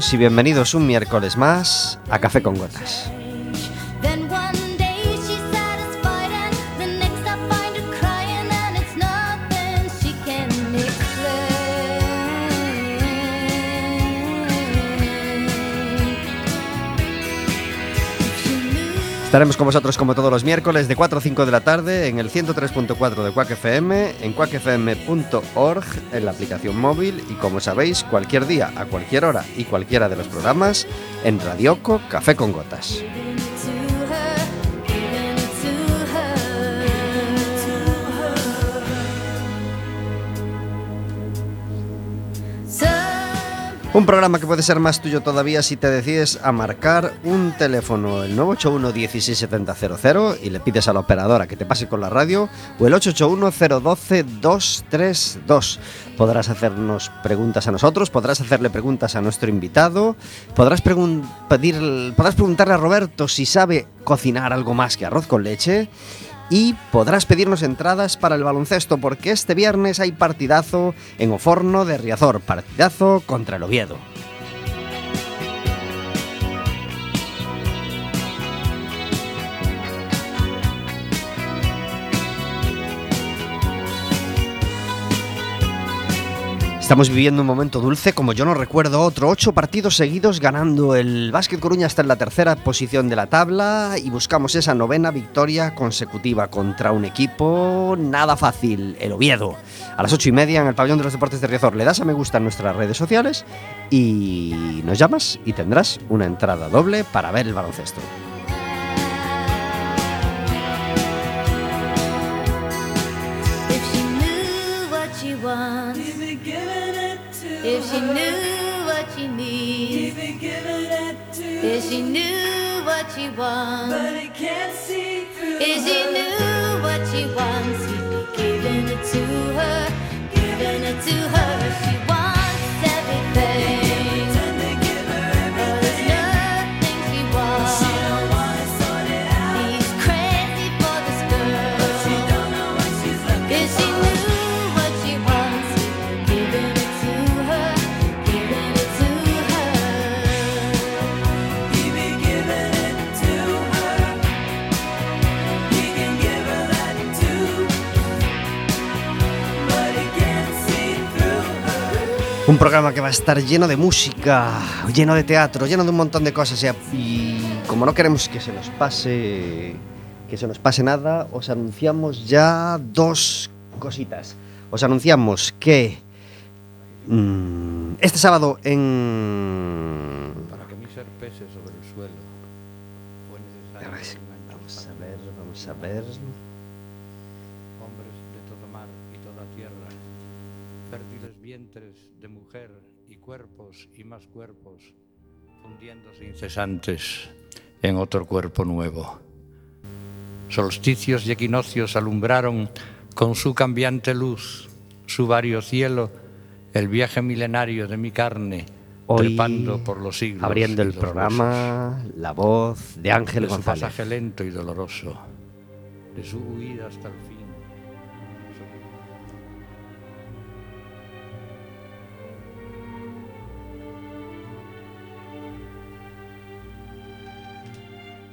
Y bienvenidos un miércoles más a Café con Gotas. Estaremos con vosotros como todos los miércoles de 4 a 5 de la tarde en el 103.4 de Quack FM, en quackfm.org, en la aplicación móvil y como sabéis, cualquier día, a cualquier hora y cualquiera de los programas en Radioco Café con Gotas. Un programa que puede ser más tuyo todavía si te decides a marcar un teléfono, el 981 16700 y le pides a la operadora que te pase con la radio, o el 881 012 232. Podrás hacernos preguntas a nosotros, podrás hacerle preguntas a nuestro invitado, podrás, pedir, podrás preguntarle a Roberto si sabe cocinar algo más que arroz con leche y podrás pedirnos entradas para el baloncesto porque este viernes hay partidazo en Oforno de Riazor, partidazo contra el Oviedo. Estamos viviendo un momento dulce como yo no recuerdo otro. Ocho partidos seguidos ganando. El Básquet Coruña está en la tercera posición de la tabla y buscamos esa novena victoria consecutiva contra un equipo nada fácil, el Oviedo. A las ocho y media en el pabellón de los deportes de Riazor. Le das a me gusta en nuestras redes sociales y nos llamas y tendrás una entrada doble para ver el baloncesto. If she knew what she needs, if she knew what she wants, but can't see through. If she knew what she wants, he'd be giving it to her, giving it to her. Un programa que va a estar lleno de música, lleno de teatro, lleno de un montón de cosas. Y como no queremos que se nos pase, que se nos pase nada, os anunciamos ya dos cositas. Os anunciamos que mmm, este sábado en para que mi ser pese sobre el suelo fue necesario. Vamos a ver, vamos a ver. Hombres de toda mar y toda tierra, fértiles vientres mujer y cuerpos y más cuerpos fundiéndose incesantes en otro cuerpo nuevo. Solsticios y equinoccios alumbraron con su cambiante luz, su vario cielo, el viaje milenario de mi carne, Hoy, trepando por los siglos. Abriendo el programa, huesos. la voz de Ángel de su González. pasaje lento y doloroso, de su huida hasta el fin.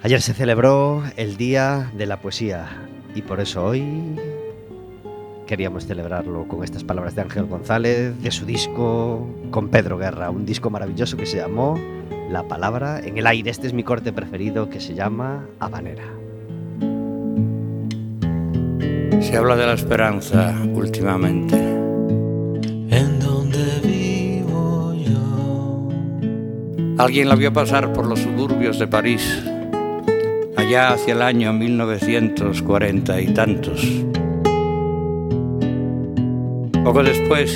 Ayer se celebró el Día de la Poesía y por eso hoy queríamos celebrarlo con estas palabras de Ángel González, de su disco con Pedro Guerra, un disco maravilloso que se llamó La Palabra en el Aire. Este es mi corte preferido que se llama Habanera. Se habla de la esperanza últimamente. En donde vivo yo. Alguien la vio pasar por los suburbios de París, allá hacia el año 1940 y tantos. Poco después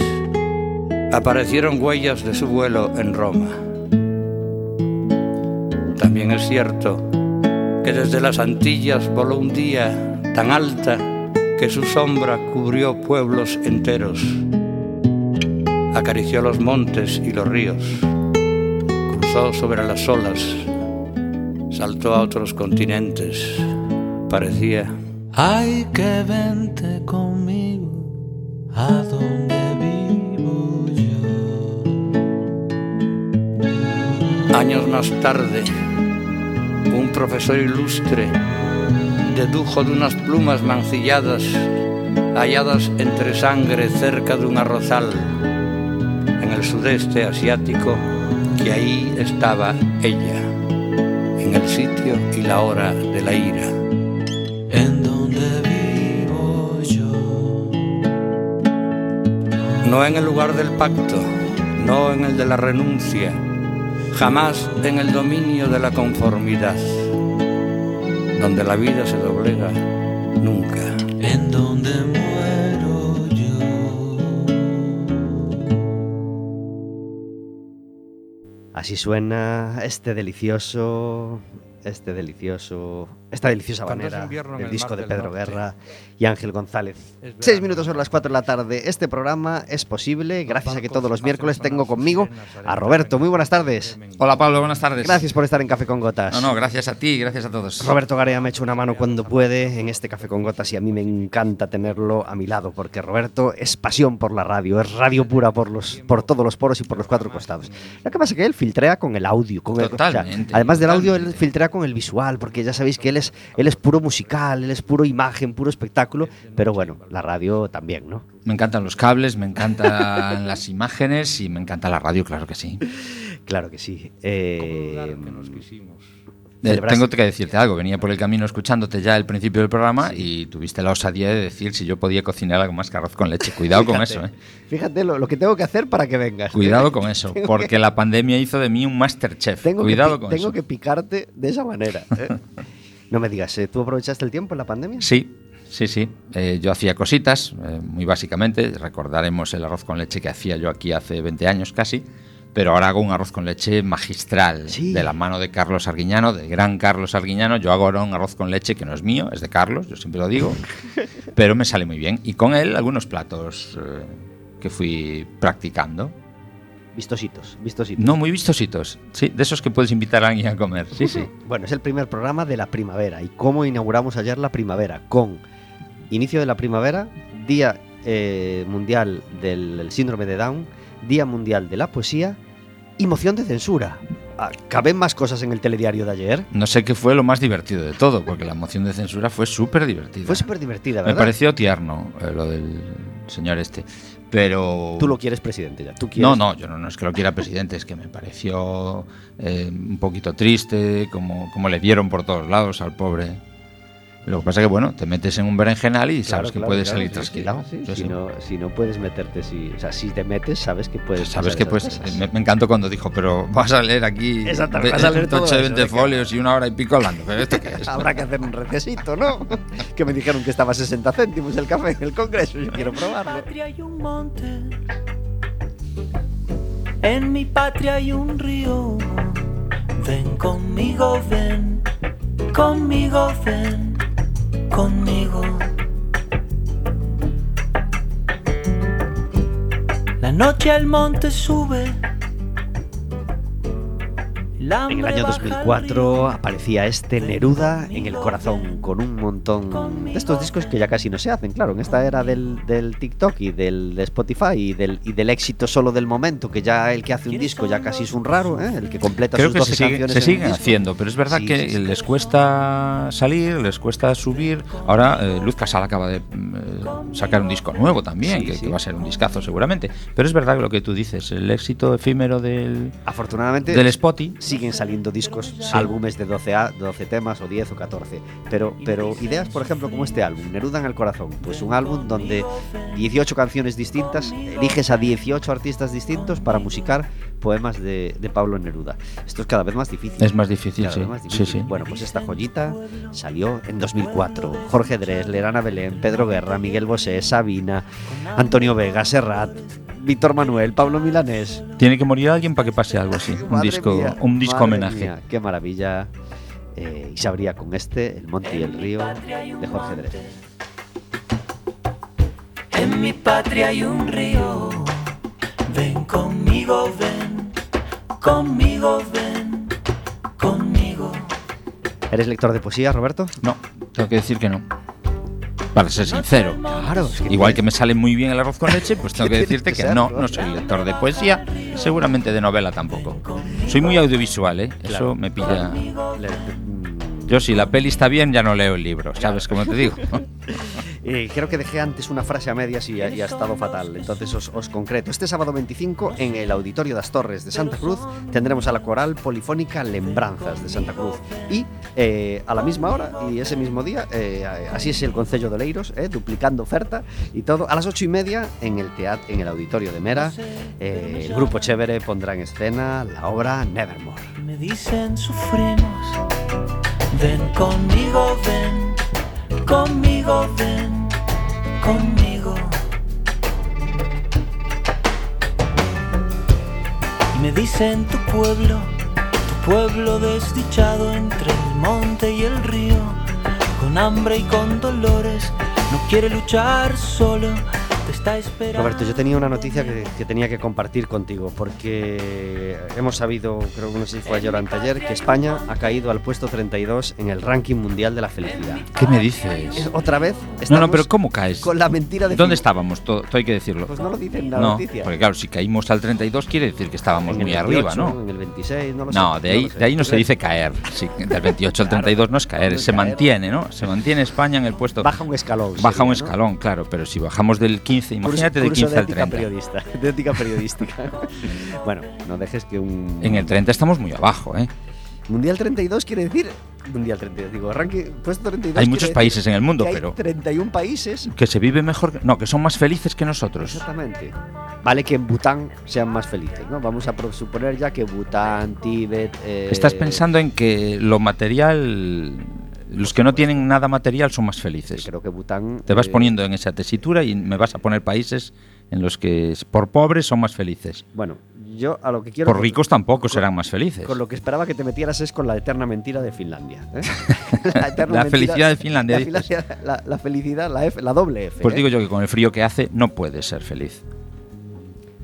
aparecieron huellas de su vuelo en Roma. También es cierto que desde las Antillas voló un día tan alta que su sombra cubrió pueblos enteros, acarició los montes y los ríos, cruzó sobre las olas, saltó a otros continentes, parecía Ay, que vente conmigo a donde vivo yo. Años más tarde, un profesor ilustre dedujo de unas plumas mancilladas halladas entre sangre cerca de un arrozal en el sudeste asiático que ahí estaba ella, sitio y la hora de la ira. en donde vivo yo. No en el lugar del pacto, no en el de la renuncia, jamás en el dominio de la conformidad, donde la vida se doblega, nunca. en donde muero yo. Así suena este delicioso, este delicioso, esta deliciosa banera del el disco de Pedro Norte. Guerra y Ángel González. Verano. Seis minutos sobre las cuatro de la tarde. Este programa es posible gracias a que todos los miércoles tengo conmigo a Roberto. Muy buenas tardes. Hola Pablo, buenas tardes. Gracias por estar en Café con Gotas. No, no, gracias a ti, gracias a todos. Roberto Garea me echa una mano cuando puede en este Café con Gotas y a mí me encanta tenerlo a mi lado porque Roberto es pasión por la radio, es radio pura por, los, por todos los poros y por los cuatro costados. Lo que pasa es que él filtrea con el audio, con el, o sea, además del audio él filtrea con el visual porque ya sabéis que él es, él es puro musical, él es puro imagen, puro espectáculo, pero bueno, la radio también, ¿no? Me encantan los cables, me encantan las imágenes y me encanta la radio, claro que sí. Claro que sí. ¿Cómo Eh, que nos quisimos? Eh, tengo que decirte algo, venía por el camino escuchándote ya al principio del programa y tuviste la osadía de decir si yo podía cocinar algo más que arroz con leche. Cuidado con fíjate, eso, ¿eh? Fíjate lo, lo que tengo que hacer para que vengas. Cuidado con eso, Tengo porque que- la pandemia hizo de mí un Masterchef. Tengo, Cuidado que, con tengo eso. que picarte de esa manera. ¿eh? no me digas, ¿eh? ¿tú aprovechaste el tiempo en la pandemia? Sí, sí, sí. Eh, yo hacía cositas, eh, muy básicamente. Recordaremos el arroz con leche que hacía yo aquí hace 20 años casi. Pero ahora hago un arroz con leche magistral, Sí. de la mano de Carlos Arguiñano, del gran Carlos Arguiñano. Yo hago ahora un arroz con leche que no es mío, es de Carlos, yo siempre lo digo, pero me sale muy bien. Y con él algunos platos eh, que fui practicando. Vistositos, vistositos. No muy vistositos, sí, de esos que puedes invitar a alguien a comer, sí, sí. Bueno, es el primer programa de la primavera. ¿Y cómo inauguramos ayer la primavera? Con inicio de la primavera, Día eh, Mundial del del Síndrome de Down, Día Mundial de la Poesía y moción de censura. Ah, ¿Caben más cosas en el telediario de ayer? No sé qué fue lo más divertido de todo, porque la moción de censura fue súper divertida. Fue súper divertida, Me ¿verdad? pareció tierno eh, lo del señor este. Pero. Tú lo quieres presidente ya. ¿Tú quieres? No, no, yo no, no es que lo quiera presidente, es que me pareció eh, un poquito triste, como, como le dieron por todos lados al pobre. Lo que pasa es que, bueno, te metes en un berenjenal y Claro, sabes que claro, puedes claro, salir sí, trasquilado. sí, sí. Si, no, si no puedes meterte, si, o sea, si te metes, sabes que puedes. Sabes que pues cosas. me, me encantó cuando dijo, pero vas a leer aquí Exactamente, vas a leer un todo tocho de eso, 20 venga. folios y una hora y pico hablando. ¿Pero esto qué es? Habrá que hacer un recesito, ¿no? que me dijeron que estaba a 60 céntimos el café en el Congreso. Yo quiero probarlo. patria hay un monte, en mi patria hay un río. Ven conmigo, ven, conmigo, ven, conmigo. La noche al monte sube. En el año baja al 2004 río. aparecía este Neruda en el corazón con un montón de estos discos que ya casi no se hacen, claro, en esta era del, del TikTok y del de Spotify y del, y del éxito solo del momento, que ya el que hace un disco ya casi es un raro, ¿eh? el que completa Creo sus que 12 se, sigue- canciones se siguen haciendo, pero es verdad Sí, que sí, sí. les cuesta salir, les cuesta subir. Ahora eh, Luz Casal acaba de mm, eh, sacar un disco nuevo también, Sí, que, sí. que va a ser un discazo seguramente. Pero es verdad que lo que tú dices, el éxito efímero del, Afortunadamente del Spotty. Siguen saliendo discos, álbumes de 12, a, 12 temas o 10 o 14. Pero, pero ideas, por ejemplo, como este álbum, Neruda en el corazón. Pues un álbum donde 18 canciones distintas, eliges a 18 artistas distintos para musicar poemas de, de Pablo Neruda. Esto es cada vez más difícil. Es más difícil, Cada sí. vez más sí, difícil. sí. Bueno, pues esta joyita salió en 2004. Jorge Dres, Lerana Belén, Pedro Guerra, Miguel Bosé, Sabina, Antonio Vega, Serrat, Víctor Manuel, Pablo Milanés, Tiene que morir alguien para que pase algo así. Un disco, mía, un disco homenaje. mía, qué maravilla. Eh, y se abría con este, El Monte y el Río, de Jorge Dres. En mi patria hay un río. Ven conmigo, ven. Conmigo, ven. Conmigo. ¿Eres lector de poesía, Roberto? No, tengo que decir que no. Para ser sincero. Claro, es que Igual que me sale muy bien el arroz con leche, pues tengo que decirte que no, ¿no? soy lector de poesía, seguramente de novela tampoco. Soy muy audiovisual, ¿eh? Claro. Eso me pilla. Yo, si la peli está bien, ya no leo el libro, ¿sabes cómo te digo? Eh, creo que dejé antes una frase a medias y, ha- y ha estado fatal, entonces os, os concreto. Este sábado 25 en el Auditorio das Torres de Santa Cruz tendremos a la coral polifónica Lembranzas de Santa Cruz y eh, a la misma hora y ese mismo día, eh, así es el Concello de Leiros, eh, duplicando oferta y todo, a las ocho y media en el teatro, en el Auditorio de Mera, el grupo Chévere pondrá en escena la obra Nevermore. Me dicen sufrimos. Ven conmigo, ven. Conmigo, ven. Conmigo. Y me dicen tu pueblo, tu pueblo desdichado entre el monte y el río, con hambre y con dolores, no quiere luchar solo. Roberto, yo tenía una noticia que, que tenía que compartir contigo, porque hemos sabido, creo que no sé si fue ayer o anteayer, que España ha caído al puesto 32 en el ranking mundial de la felicidad. ¿Qué me Es- dices? Otra vez No, no, pero ¿cómo caes? con la mentira de ¿Dónde Fin- estábamos? Todo, todo hay que decirlo. Pues no lo dice en la No, noticia. porque claro, si caímos al 32 quiere decir que estábamos En muy 28, arriba, ¿no? En el 26, no lo sé. No, de ahí, sé. de ahí no se dice caer. Sí, del 28 al 32 no es caer, no se caer. mantiene, ¿no? Se mantiene España en el puesto. Baja un escalón. Baja un sería, ¿no? escalón, claro, pero si bajamos del 15, Curso- imagínate del curso 15 de al ética 30. periodista, de ética periodística. bueno, no dejes que un En el 30 estamos muy abajo, ¿eh? Mundial 32 quiere decir Mundial 32, digo, ranking puesto 32. Hay muchos países en el mundo, que hay pero 31 países que se vive mejor, no, que son más felices que nosotros. Exactamente. Vale que en Bután sean más felices, ¿no? Vamos a suponer ya que Bután, Tíbet. eh, Estás pensando en que lo material, los que no tienen nada material son más felices. creo que Bután. Te vas eh, poniendo en esa tesitura y me vas a poner países en los que por pobres son más felices. Bueno, yo a lo que quiero. Por ricos tampoco serán más felices. Con lo que esperaba que te metieras es con la eterna mentira de Finlandia. ¿eh? eterna La mentira- felicidad de Finlandia, La, la- la felicidad, la, F, la doble F. Pues ¿eh? digo yo que con el frío que hace no puedes ser feliz.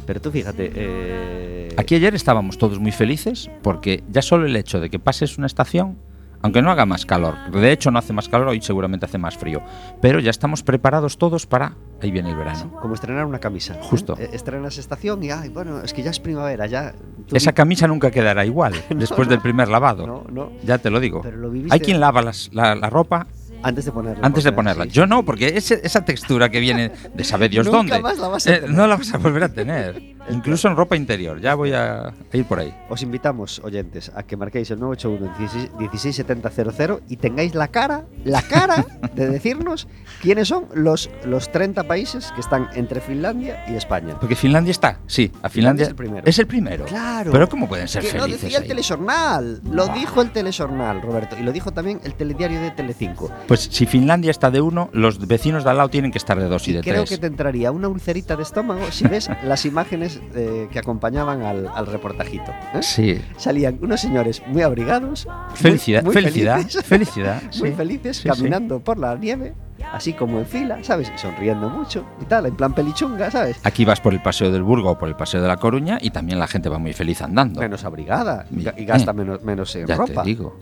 Pero tú fíjate. eh, Aquí ayer estábamos todos muy felices porque ya solo el hecho de que pases una estación, aunque no haga más calor, de hecho no hace más calor, hoy seguramente hace más frío, pero ya estamos preparados todos para... Ahí viene el verano. Como estrenar una camisa. ¿eh? Justo. Eh, Estrenas estación y, ay, bueno, es que ya es primavera, ya. Esa camisa nunca quedará igual después del primer lavado. No, no. Ya te lo digo. Pero lo viviste- Hay quien lava las- la, la ropa Antes de ponerla. antes de ponerla. sí, Yo no, porque ese- esa textura que viene de saber Dios Nunca dónde, más la vas a eh, no la vas a volver a tener. Incluso en ropa interior. Ya voy a, ir por ahí. Os invitamos, oyentes, a que marquéis el 981 167000 y tengáis la cara, la cara de decirnos quiénes son los, los 30 países que están entre Finlandia y España. Porque Finlandia está, sí, a Finlandia Finlandia es el primero. Es el primero. Claro. Pero ¿cómo pueden ser Que lo felices? decía el ahí? telejornal, lo dijo el telejornal, Roberto, y lo dijo también el telediario de Telecinco. Pues si Finlandia está de uno, los vecinos de al lado tienen que estar de dos y, Y de creo tres. que te entraría una ulcerita de estómago si ves las imágenes eh, que acompañaban al, al reportajito. ¿eh? Sí. Salían unos señores muy abrigados, Felicidad, muy felicidad, felices, felicidad. muy felices, Sí, sí. caminando por la nieve, así como en fila, ¿sabes? Y sonriendo mucho y tal, en plan pelichunga, ¿sabes? Aquí vas por el Paseo del Burgo o por el Paseo de la Coruña y también la gente va muy feliz andando. Menos abrigada y, gasta menos, menos en ya ropa. te digo.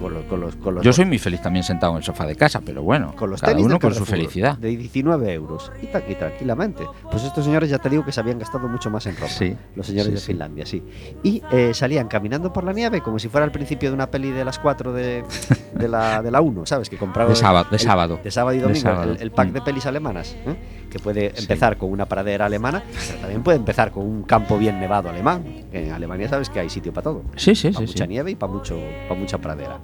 Con los, con los, con los- Yo soy muy feliz también sentado en el sofá de casa, pero bueno, con los cada tenis uno con su felicidad. De 19 euros. Y, y tranquilamente. Pues estos señores ya te digo que se habían gastado mucho más en ropa. Sí, Los señores sí, de sí. Finlandia, sí. Y eh, salían caminando por la nieve como si fuera el principio de una peli de las 4 de, de la, de la 1, ¿sabes? Que compraron. De sábado, de el- sábado. De sábado y domingo. sábado. El, el pack Mm. de pelis alemanas. ¿eh? Que puede Sí. empezar con una pradera alemana, pero también puede empezar con un campo bien nevado alemán. En Alemania sabes que hay sitio para todo. Sí, sí, para sí. mucha sí. nieve y para mucho, para mucha pradera.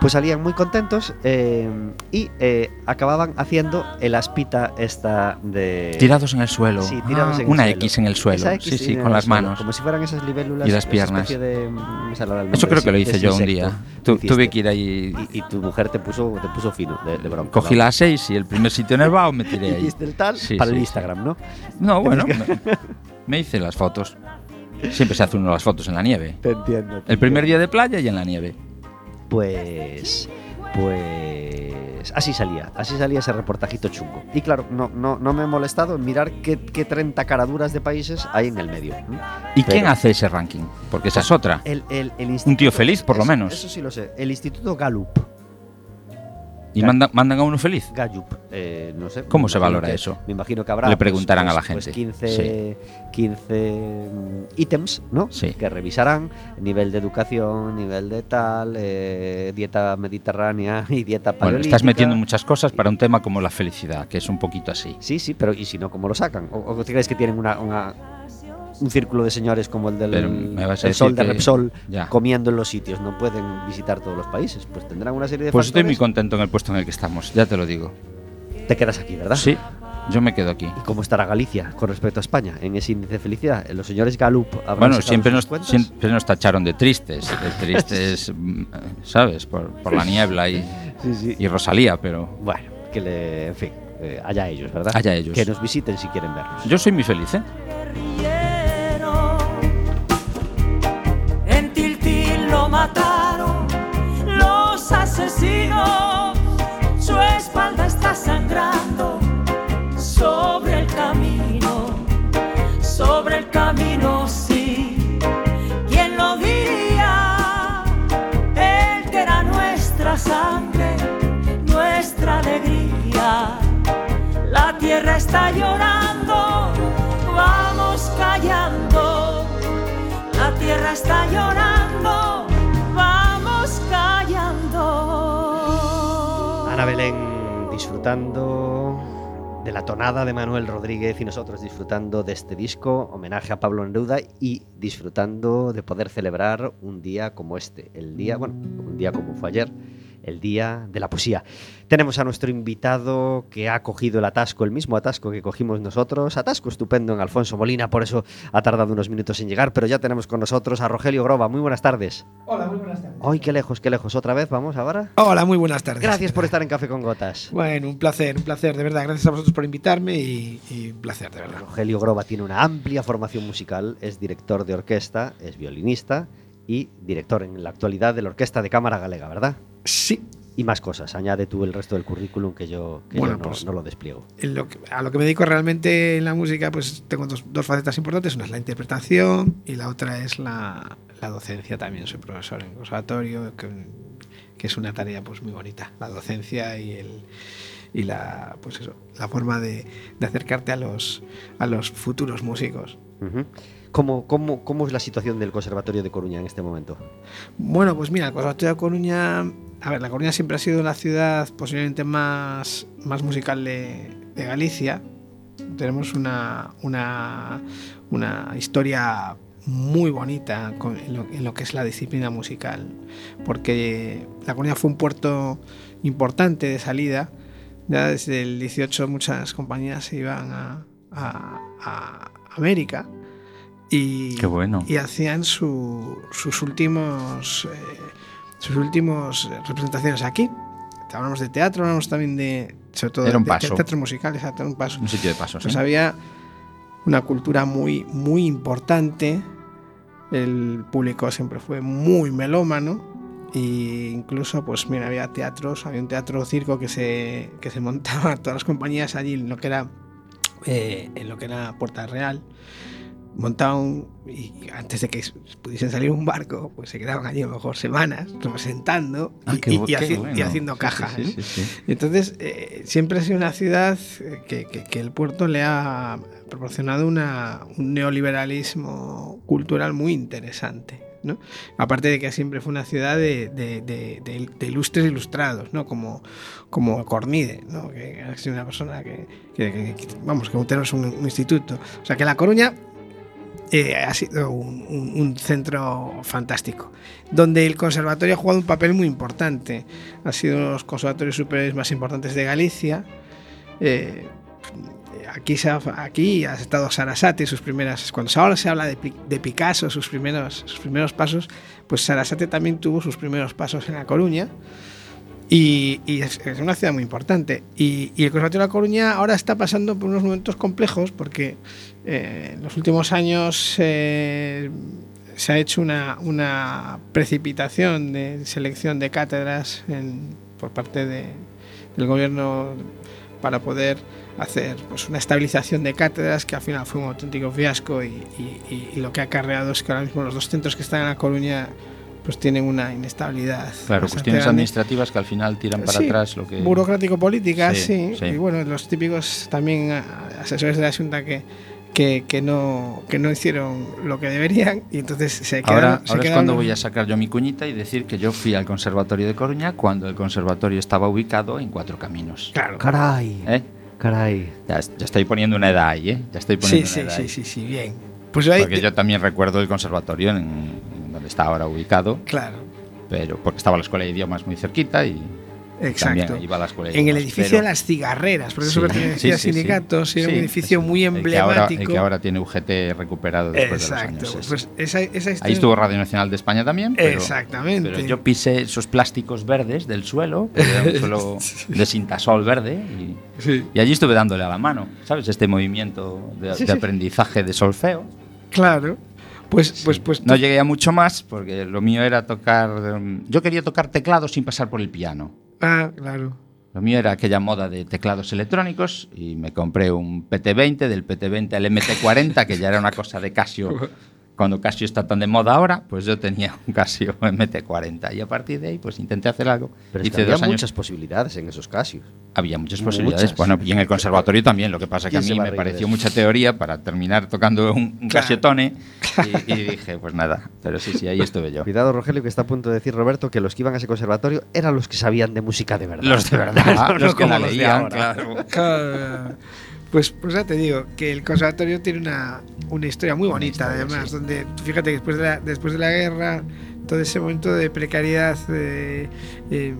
Pues salían muy contentos eh, y eh, acababan haciendo el aspita esta de... Tirados en el suelo. Sí, tirados Ah, en el una suelo. X en el suelo. X sí, sí, en con el las suelo, manos. Como si fueran esas libélulas. Y las piernas. de, mm, el Eso nombre, creo que lo hice yo un día. Tu- tuve que ir ahí. Y, y tu mujer te puso, te puso fino de, de bronca. Cogí ¿no? la 6 y el primer sitio nevado me tiré ahí. Hiciste el tal Sí, para el Instagram, ¿no? No, bueno, me, me hice las fotos. Siempre se hace uno las fotos en la nieve. Te entiendo. te El primer entiendo. día de playa y en la nieve. Pues. Pues. Así salía. Así salía ese reportajito chungo. Y claro, no, no, no me he molestado en mirar qué, qué 30 caraduras de países hay en el medio. ¿Y quién hace ese ranking? Porque esa es otra. El, el, el Un tío feliz, por lo eso- menos. Eso sí lo sé. El Instituto Gallup. ¿Y mandan, mandan a uno feliz? Gallup, eh, no sé. ¿Cómo se valora que- eso? Me imagino que habrá. Le preguntarán a la pues, gente. 15, 15 mm, ítems, ¿no? Sí. Que revisarán nivel de educación, nivel de tal, eh, dieta mediterránea y dieta Bueno, paleolítica. estás metiendo muchas cosas para un tema como la felicidad, que es un poquito así. Sí, sí, pero ¿y si no, cómo lo sacan? ¿O, o creéis que tienen una, una- un círculo de señores como el del el sol de Repsol ya. comiendo en los sitios? No pueden visitar todos los países. Pues tendrán una serie de Pues estoy muy contento en el puesto en el que estamos, ya te lo digo. Te quedas aquí, ¿verdad? Sí, yo me quedo aquí. ¿Y cómo estará Galicia con respecto a España en ese índice de felicidad? Los señores Galup habrán Bueno, siempre nos, siempre nos tacharon de tristes, de tristes, ¿sabes? Por, por la niebla y, Sí, sí. y Rosalía, pero Bueno, que le, en fin, eh, allá ellos, ¿verdad? Allá ellos. Que nos visiten si quieren vernos. yo soy muy feliz, ¿eh? Su espalda está sangrando sobre el camino, sobre el camino, sí. ¿Quién lo diría? Él que era nuestra sangre, nuestra alegría. La tierra está llorando, vamos callando. La tierra está llorando, Ana Belén disfrutando de la tonada de Manuel Rodríguez y nosotros disfrutando de este disco, homenaje a Pablo Neruda y disfrutando de poder celebrar un día como este, el día, bueno, un día como fue ayer, el día de la poesía. Tenemos a nuestro invitado que ha cogido el atasco, el mismo atasco que cogimos nosotros, atasco estupendo en Alfonso Molina, por eso ha tardado unos minutos en llegar, pero ya tenemos con nosotros a Rogelio Groba. Muy buenas tardes. Hola, muy buenas tardes. Ay, qué lejos, qué lejos. Otra vez, vamos ahora. Hola, muy buenas tardes. Gracias por estar en Café con Gotas. Bueno, un placer, un placer, de verdad. Gracias a vosotros por invitarme y, y un placer, de verdad. Rogelio Groba tiene una amplia formación musical, es director de orquesta, es violinista y director en la actualidad de la Orquesta de Cámara Galega, ¿verdad? Sí, Y más cosas, añade tú el resto del currículum que yo, que yo no, pues- no lo despliego. en lo que- a lo que me dedico realmente en la música, pues tengo dos, dos facetas importantes. Una es la interpretación y la otra es la, la docencia también. Soy profesor en conservatorio, que, que es una tarea pues muy bonita. La docencia y el y la pues eso, la forma de, de acercarte a los a los futuros músicos. ¿Cómo, cómo, ¿Cómo es la situación del Conservatorio de Coruña en este momento? Bueno, pues mira, el Conservatorio de Coruña. A ver, La Coruña siempre ha sido la ciudad posiblemente más, más musical de, de Galicia. Tenemos una, una, una historia muy bonita con- en, lo, en lo que es la disciplina musical, porque La Coruña fue un puerto importante de salida. Ya desde el 18 muchas compañías se iban a, a- a América. Y, Qué bueno. y hacían su- sus últimos eh, sus últimos eh, representaciones aquí. Hablamos de teatro, hablamos también de sobre todo Era un de- de paso. teatro musical, exacto, era un paso. Un sitio de pasos. Pues ¿eh? había una cultura muy muy importante. El público siempre fue muy melómano e incluso pues mira había teatros, había un teatro circo que se que se montaba todas las compañías allí en lo que era eh, en lo que era Puerta Real montaban y antes de que pudiesen salir un barco, pues se quedaban allí a lo mejor semanas representando Ah, y, qué y- bu- y qué haci- bueno. y haciendo Sí, caja. sí, ¿no? sí, sí, sí. Entonces, eh, siempre ha sido una ciudad que, que- que el puerto le ha proporcionado una- un neoliberalismo cultural muy interesante. ¿no? Aparte de que siempre fue una ciudad de, de- de- de- de ilustres ilustrados, ¿no? como, como Cornide, ¿no? que ha sido una persona que, que- que- que- vamos, que tenemos un, un instituto. O sea que La Coruña eh, ha sido un, un- un centro fantástico, donde el conservatorio ha jugado un papel muy importante. Ha sido uno de los conservatorios superiores más importantes de Galicia. Eh, aquí, se ha, aquí ha estado Sarasate, sus primeras. Cuando ahora se habla de, de Picasso, sus primeros, sus primeros pasos, pues Sarasate también tuvo sus primeros pasos en La Coruña. Y, es, una ciudad muy importante. Y, el Conservatorio de La Coruña ahora está pasando por unos momentos complejos porque eh, en los últimos años eh, se ha hecho una, una precipitación de selección de cátedras por parte de- del gobierno para poder hacer pues, una estabilización de cátedras que al final fue un auténtico fiasco y- y lo que ha acarreado es que ahora mismo los dos centros que están en La Coruña pues tienen una inestabilidad. Claro, cuestiones grande. administrativas que al final tiran para Sí, atrás lo que... Burocrático-políticas, Sí, sí, sí. Y bueno, los típicos también ah, asesores de la Junta que, que, que no, que no hicieron lo que deberían y entonces se quedaron. Ahora, se ahora es cuando voy a sacar yo mi cuñita y decir que yo fui al Conservatorio de Coruña cuando el conservatorio estaba ubicado en Cuatro Caminos. Claro. Caray. ¿Eh? Caray. Ya, ya estoy poniendo una edad ahí, ¿eh? Ya estoy Sí, poniendo sí, una edad sí, ahí. sí, sí, bien. Pues ahí, Porque yo también recuerdo el conservatorio en, en donde está ahora ubicado, Claro, pero porque estaba la escuela de idiomas muy cerquita y exacto. también iba a la escuela de En el idiomas, edificio pero- de las cigarreras, porque Sí, eso pertenecía a sí, sí, sí. sindicatos, era un Sí, edificio muy el que ahora- emblemático. El que ahora, tiene UGT recuperado después Exacto, de los años. sí, pues sí. esa, esa Ahí estuvo Radio Nacional de España también. Pero, Exactamente. Pero yo pisé esos plásticos verdes del suelo, que era un suelo de cintasol verde, y, Sí. y allí estuve dándole a la mano, ¿sabes? Este movimiento de, Sí, de sí. aprendizaje de solfeo. Claro. Pues, pues, pues. No llegué a mucho más porque lo mío era tocar. um, Yo quería tocar teclados sin pasar por el piano. Ah, claro. Lo mío era aquella moda de teclados electrónicos y me compré un PT20, del PT20 al MT40, que ya era una cosa de Casio. Cuando Casio está tan de moda ahora, pues yo tenía un Casio MT40 y a partir de ahí pues intenté hacer algo. Pero es que había años. muchas posibilidades en esos casos. Había muchas Muchas. posibilidades. Bueno, y en el conservatorio también. Lo que pasa que a ¿Quién se mí me pareció mucha teoría para terminar tocando un, un Claro. Casiotone y, y dije, pues nada. Pero sí, sí, ahí estuve yo. Cuidado, Rogelio, que está a punto de decir Roberto que los que iban a ese conservatorio eran los que sabían de música de verdad. Los de verdad, los no que como la los de leían, ahora. claro. Pues, pues ya te digo, que el conservatorio tiene una, una historia muy bonita, historia, además, sí. donde, fíjate, que después de, la, después de la guerra, todo ese momento de precariedad eh, eh,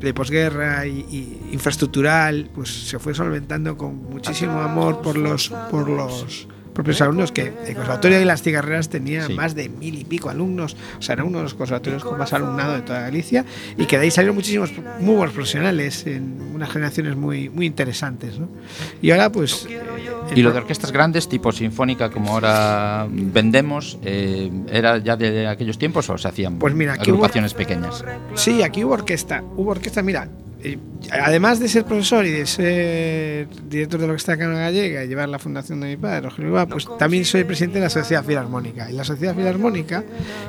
de posguerra y, y infraestructural, pues se fue solventando con muchísimo amor por los, por los propios alumnos, que el conservatorio de las cigarreras tenía Sí. más de mil y pico alumnos, o sea, era uno de los conservatorios con más alumnado de toda Galicia, y que de ahí salieron muchísimos muy buenos profesionales en unas generaciones muy, muy interesantes. ¿no? Y ahora, pues. eh, Y lo de orquestas grandes, tipo sinfónica, como ahora vendemos, eh, ¿era ya de aquellos tiempos o se hacían Pues mira, aquí hubo- agrupaciones pequeñas? Sí, aquí hubo orquesta. Hubo orquesta, mira. Eh, Además de ser profesor y de ser director de la Orquesta Cámara Gallega y llevar la fundación de mi padre, Rogelio Ibarra, pues también soy presidente de la Sociedad Filarmónica. Y la Sociedad Filarmónica,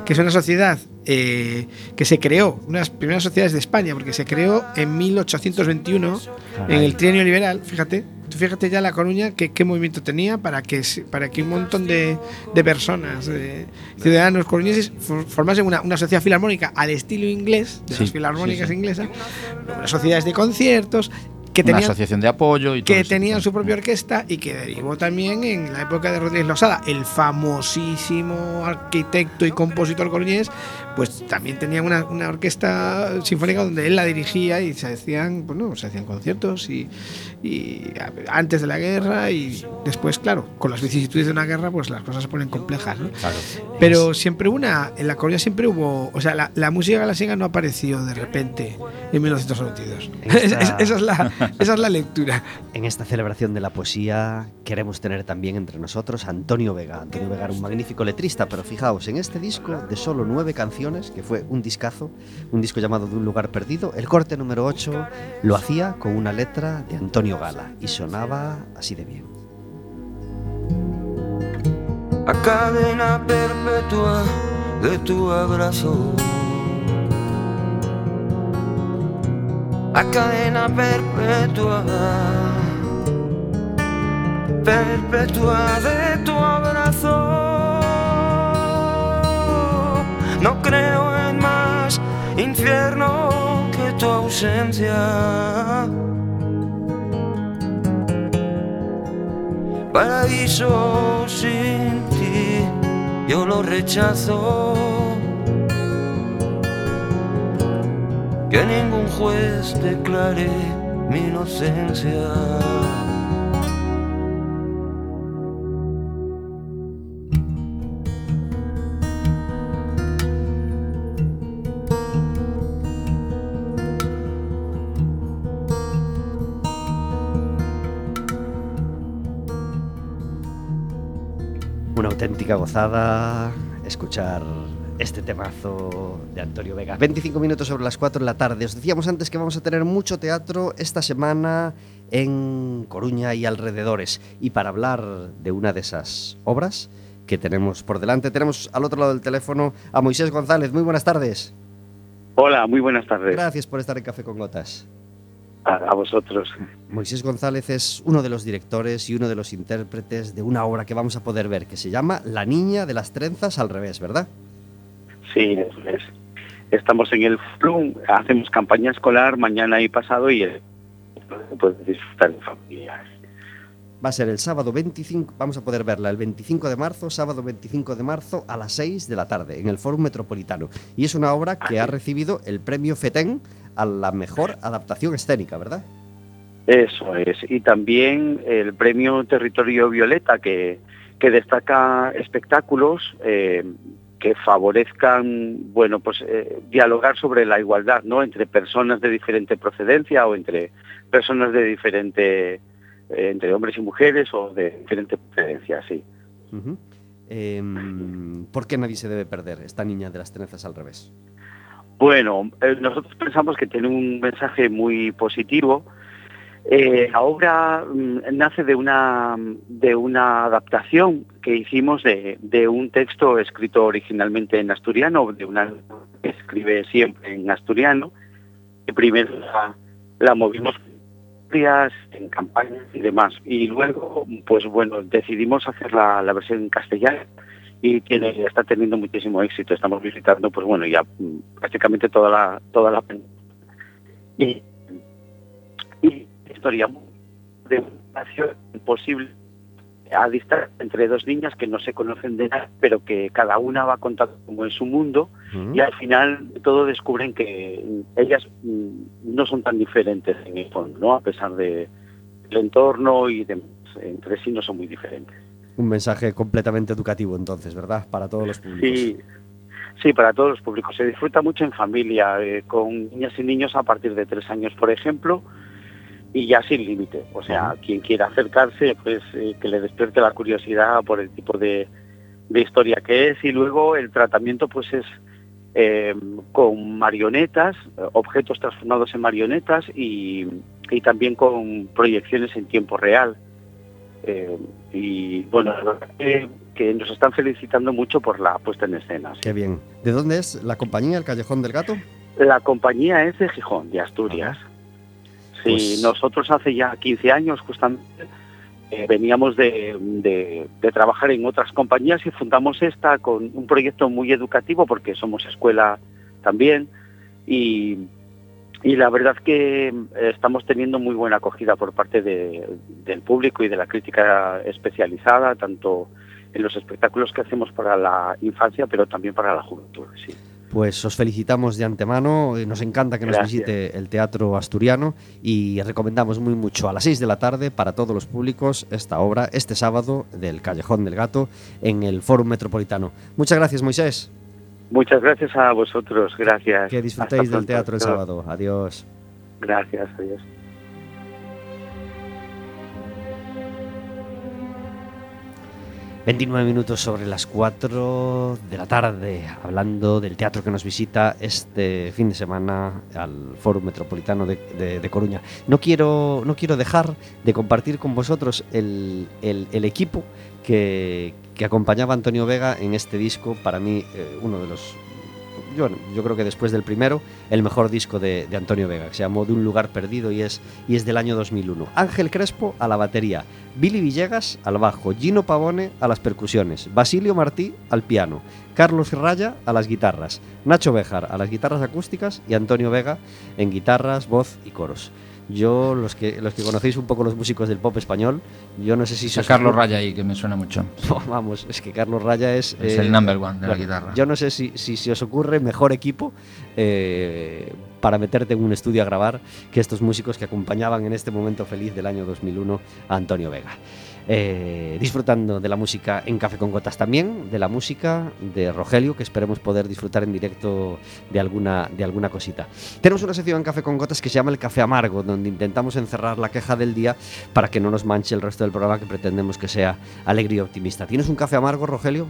que es una sociedad eh, que se creó, una de las primeras sociedades de España, porque se creó en 1821 en el trienio liberal, fíjate, tú fíjate ya La Coruña que, qué movimiento tenía para que, para que un montón de, de personas, de ciudadanos coruñeses, for- formasen una, una sociedad filarmónica al estilo inglés, de Sí, las filarmónicas sí, sí. inglesas, unas sociedades de conciertos, que Una tenían, asociación de apoyo y todo que eso. tenían su propia orquesta y que derivó también en la época de Rodríguez Losada, el famosísimo arquitecto y compositor coruñés, pues también tenía una, una orquesta sinfónica donde él la dirigía y se hacían, bueno, se hacían conciertos y, antes de la guerra y después, claro, con las vicisitudes de una guerra, pues las cosas se ponen complejas, ¿no? Claro. Pero siempre una, en la Coruña siempre hubo, o sea, la, la música no apareció de repente en 1992. Esta- esa, esa es la, esa es la lectura. En esta celebración de la poesía queremos tener también entre nosotros a Antonio Vega. Antonio Vega era un magnífico letrista, pero fijaos, en este disco de solo nueve canciones, que fue un discazo, un disco llamado De un lugar perdido, el corte número 8 lo hacía con una letra de Antonio Gala y sonaba así de bien. a cadena perpetua de tu abrazo. A cadena perpetua, perpetua de tu abrazo. No creo en más infierno que tu ausencia. paraíso sin ti, yo lo rechazo. Que ningún juez declare mi inocencia. Auténtica gozada escuchar este temazo de Antonio Vega. 25 minutos sobre las 4 de la tarde. Os decíamos antes que vamos a tener mucho teatro esta semana en Coruña y alrededores. Y para hablar de una de esas obras, que tenemos por delante. Tenemos al otro lado del teléfono a Moisés González. Muy buenas tardes. Hola, muy buenas tardes. Gracias por estar en Café con Gotas. A, a vosotros. Moisés González es uno de los directores y uno de los intérpretes de una obra que vamos a poder ver que se llama La niña de las trenzas al revés, ¿verdad? Sí, eso es. Estamos en el FLUM, hacemos campaña escolar mañana y pasado y eh, puedes disfrutar en familia. Va a ser el sábado 25, vamos a poder verla el 25 de marzo, sábado 25 de marzo a las 6 de la tarde en el Fórum Metropolitano. Y es una obra que ha recibido el premio FETEN a la mejor adaptación escénica, ¿verdad? Eso es. Y también el premio Territorio Violeta, que, que destaca espectáculos eh, que favorezcan, bueno, pues eh, dialogar sobre la igualdad, ¿no? Entre personas de diferente procedencia o entre personas de diferente, eh, entre hombres y mujeres o de diferente procedencia, sí. Em, ¿Por qué nadie se debe perder esta niña de las trenzas al revés? Bueno, eh, nosotros pensamos que tiene un mensaje muy positivo. Eh, la obra mm, nace de una, de una adaptación que hicimos de, de un texto escrito originalmente en asturiano, de una que escribe siempre en asturiano. Que primero la, la movimos en campañas y demás. Y luego, pues bueno, decidimos hacer la, la versión en castellano y tiene, está teniendo muchísimo éxito. Estamos visitando, pues bueno, ya mm, prácticamente toda la toda la y, y historia de imposible a distancia entre dos niñas que no se conocen de nada, pero que cada una va contando como en su mundo y al final todo descubren que ellas mm, no son tan diferentes en el fondo, ¿no? A pesar de el entorno y demás, entre sí no son muy diferentes. Un mensaje completamente educativo entonces, ¿verdad? Para todos los públicos. Sí, sí, para todos los públicos. Se disfruta mucho en familia, eh, con niñas y niños a partir de tres años, por ejemplo, y ya sin límite. O sea, quien quiera acercarse, pues eh, que le despierte la curiosidad por el tipo de, de historia que es. Y luego el tratamiento, pues es eh, con marionetas, objetos transformados en marionetas y, y también con proyecciones en tiempo real. Eh, y bueno, la verdad que, que nos están felicitando mucho por la puesta en escena. sí. Qué bien. ¿De dónde es la compañía, el Callejón del Gato? La compañía es de Gijón, de Asturias. Sí, Pues- nosotros hace ya 15 años justamente eh, veníamos de, de- de trabajar en otras compañías y fundamos esta con un proyecto muy educativo porque somos escuela también y, y la verdad que eh, estamos teniendo muy buena acogida por parte de- del público y de la crítica especializada, tanto en los espectáculos que hacemos para la infancia, pero también para la juventud. Sí. Pues os felicitamos de antemano, nos encanta que nos visite el Teatro Asturiano y recomendamos muy mucho a las 6 de la tarde para todos los públicos esta obra, este sábado del Callejón del Gato en el Fórum Metropolitano. Muchas gracias Moisés, Muchas gracias a vosotros, gracias. que Hasta disfrutéis del pronto. teatro el sábado. Adiós. Gracias, adiós. ...29 minutos sobre las 4 de la tarde... ...hablando del teatro que nos visita este fin de semana... ...al Fórum Metropolitano de, Coruña. No quiero, no quiero dejar de compartir con vosotros el, el- el equipo que, que acompañaba a Antonio Vega en este disco... ...para mí eh, uno de los... Yo, yo creo que después del primero, el mejor disco de, de Antonio Vega, que se llamó De un lugar perdido y es, y es del año 2001. Ángel Crespo a la batería, Billy Villegas al bajo, Gino Pavone a las percusiones, Basilio Martí al piano, Carlos Raya a las guitarras, Nacho Bejar a las guitarras acústicas y Antonio Vega en guitarras, voz y coros. Yo, los que, los que conocéis un poco los músicos del pop español, yo no sé si... a os Carlos ocurre- Raya ahí, que me suena mucho. Vamos, es que Carlos Raya es... Es eh, el number one de la guitarra. Yo no sé si, si se os ocurre mejor equipo eh, para meterte en un estudio a grabar que estos músicos que acompañaban en este momento feliz del año 2001 a Antonio Vega. Eh, disfrutando de la música en Café con Gotas también, de la música de Rogelio, que esperemos poder disfrutar en directo de alguna, de alguna cosita. Tenemos una sección en Café con Gotas que se llama El Café Amargo, donde intentamos encerrar la queja del día para que no nos manche el resto del programa que pretendemos que sea alegre y optimista. ¿Tienes un café amargo, Rogelio?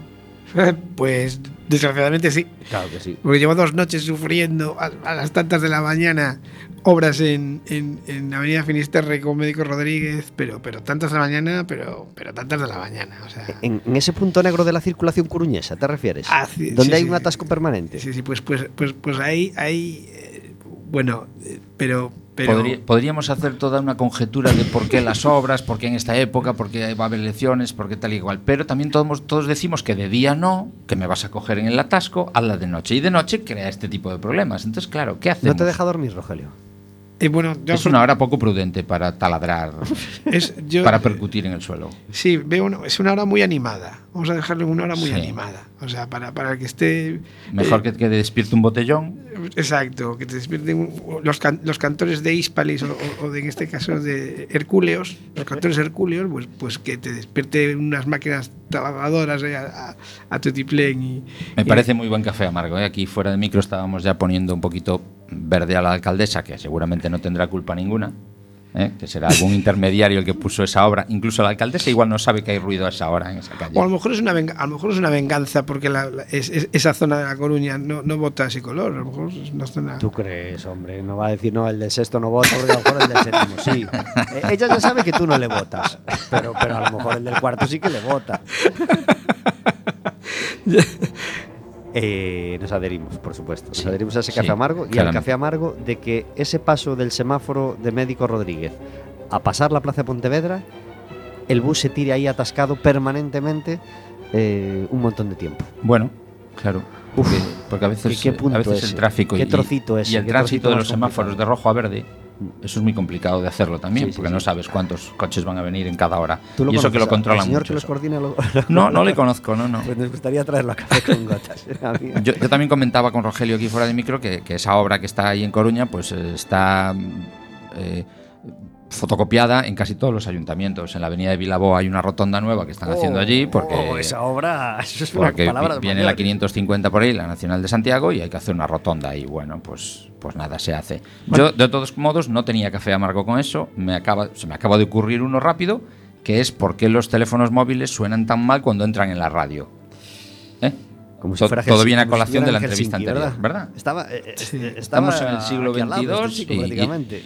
Pues desgraciadamente sí. Claro que sí. Porque llevo dos noches sufriendo a, a las tantas de la mañana obras en, en, en Avenida Finisterre con Médico Rodríguez, pero, pero tantas de la mañana, pero, pero tantas de la mañana. O sea, En, en ese punto negro de la circulación coruñesa, ¿te refieres? Ah, sí, Donde sí, hay sí, un sí. atasco permanente. sí, sí, pues, pues, pues, pues ahí, ahí eh, bueno, eh, pero, pero Podría- podríamos hacer toda una conjetura de por qué las obras, por qué en esta época, por qué va a haber elecciones, por qué tal y igual. Pero también todos, todos decimos que de día no, que me vas a coger en el atasco, hazla de noche. Y de noche crea este tipo de problemas. Entonces, claro, ¿qué hacemos? ¿No te deja dormir, Rogelio? Eh, bueno, yo, Es una hora poco prudente para taladrar, es- yo- para percutir en el suelo. Sí, veo una- es una hora muy animada. Vamos a dejarle una hora muy Sí. animada. O sea, para, para que esté. Mejor eh, que, que despierte un botellón. Exacto, que te despierten los, can- los cantores de Hispalis o, o- de, en este caso de Hercúleos, los cantores Hercúleos, pues, pues que te despierte unas máquinas taladradoras eh, a, a, a tutiplén y, Me y- parece muy buen café amargo. ¿eh? Aquí fuera de micro estábamos ya poniendo un poquito verde a la alcaldesa, que seguramente no tendrá culpa ninguna. ¿Eh? Que será algún intermediario el que puso esa obra. Incluso la alcaldesa igual no sabe que hay ruido a esa hora en esa calle. O a lo mejor es una, venga- a lo mejor es una venganza porque la- la- es- es- esa zona de La Coruña no, no vota ese color. A lo mejor es una zona. ¿Tú crees, hombre? No va a decir, no, el del sexto no vota, porque a lo mejor el del séptimo sí. Eh, ella ya sabe que tú no le votas, pero, pero a lo mejor el del cuarto sí que le vota. Eh, nos adherimos, por supuesto. Nos Sí, adherimos a ese sí, café amargo y al café amargo de que ese paso del semáforo de Médico Rodríguez a pasar la plaza de Pontevedra, el bus se tire ahí atascado permanentemente eh, un montón de tiempo. Bueno, claro. Porque, porque a veces, ¿Qué- qué punto a veces el tráfico ¿Qué y, trocito ese? y el ¿Qué tránsito de los semáforos complicado? de rojo a verde, eso es muy complicado de hacerlo también, Sí, sí, porque sí. no sabes cuántos coches van a venir en cada hora. ¿Tú lo y eso que lo controlan al señor mucho. que los coordina lo- No, no le conozco, no, no. Pues nos gustaría traerlo a café con gotas. Mí- Yo, yo también comentaba con Rogelio aquí fuera de micro que, que esa obra que está ahí en Coruña pues eh, está eh, fotocopiada en casi todos los ayuntamientos. En la avenida de Bilbao hay una rotonda nueva que están haciendo allí porque, Oh, esa obra, eso es una palabra vi- viene la 550 por ahí, la Nacional de Santiago, y hay que hacer una rotonda y bueno, pues, pues nada, se hace. Yo de todos modos no tenía café amargo con eso, me acaba, se me acaba de ocurrir uno rápido, que es por qué los teléfonos móviles suenan tan mal cuando entran en la radio. ¿Eh? Como To- todo viene a si colación de la entrevista anterior, ¿verdad? Estaba, eh, eh, Sí. estaba Estamos en el siglo XXII y- y-.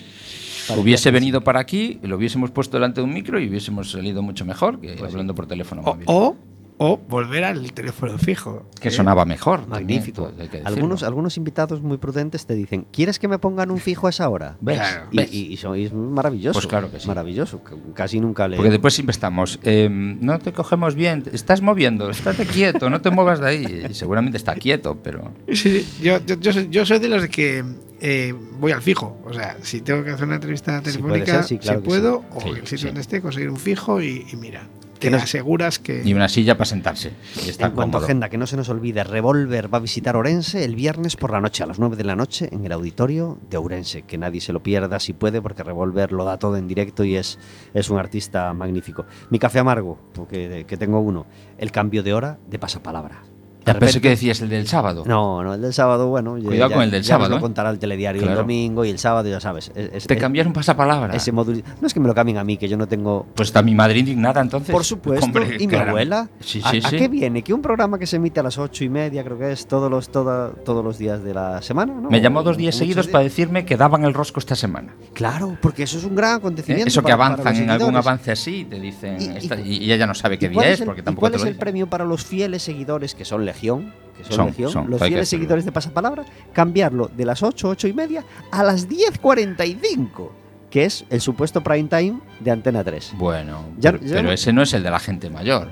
Hubiese venido para aquí, lo hubiésemos puesto delante de un micro y hubiésemos salido mucho mejor que hablando por teléfono O, móvil. o, o volver al teléfono fijo. que sonaba mejor. Magnífico. decirlo. Algunos, algunos invitados muy prudentes te dicen, ¿quieres que me pongan un fijo a esa hora? ¿Ves? Claro. Y, ¿Ves? y- y son- y es maravilloso. Pues claro que sí. Maravilloso. Casi nunca le. Porque después siempre estamos, eh, no te cogemos bien, estás moviendo, estate quieto, no te muevas de ahí. Y seguramente está quieto, pero Sí, yo, yo, yo soy, yo soy de los que eh, voy al fijo. O sea, si tengo que hacer una entrevista telefónica, ser, sí, claro si puedo, sí. o Sí, el sitio sí. donde esté, conseguir un fijo y, y mira, Que nos- aseguras que. y una silla para sentarse. Y está en cuanto a agenda, que no se nos olvide, Revolver va a visitar Orense el viernes por la noche, a las 9 de la noche, en el auditorio de Ourense. Que nadie se lo pierda si puede, porque Revolver lo da todo en directo y es, es un artista magnífico. Mi café amargo, porque que tengo uno, el cambio de hora de pasapalabra. De Ah, pensé repente- que decías el del sábado. No, no, el del sábado, bueno. ya- Cuidado ya- con el del ya nos sábado, lo ¿eh? contará el telediario el domingo y el sábado, ya sabes. es- es- Te es- cambiaron pasapalabra. ese módulo. No es que me lo cambien a mí, que yo no tengo Pues está mi madre indignada entonces. por supuesto, Hombre, y mi abuela. Sí, ¿A, sí, a sí. qué viene? Que un programa que se emite a las ocho y media, creo que es, todos los, toda- todos los días de la semana, ¿no? Me llamó dos días seguidos días. para decirme que daban el rosco esta semana. Claro, porque eso es un gran ¿eh? acontecimiento. Eso que para- avanzan en algún avance así, te dicen. Y- esta- Y, y ella no sabe qué ¿Y cuál día es porque tampoco cuál es el premio para los fieles seguidores, que son Legión? Que son, Son, Legión. son, los fieles seguidores de Pasapalabra, cambiarlo de las 8, 8 y media a las 10.45, que es el supuesto prime time de Antena 3. Bueno, Ya- pero, ya pero ese no es el de la gente mayor.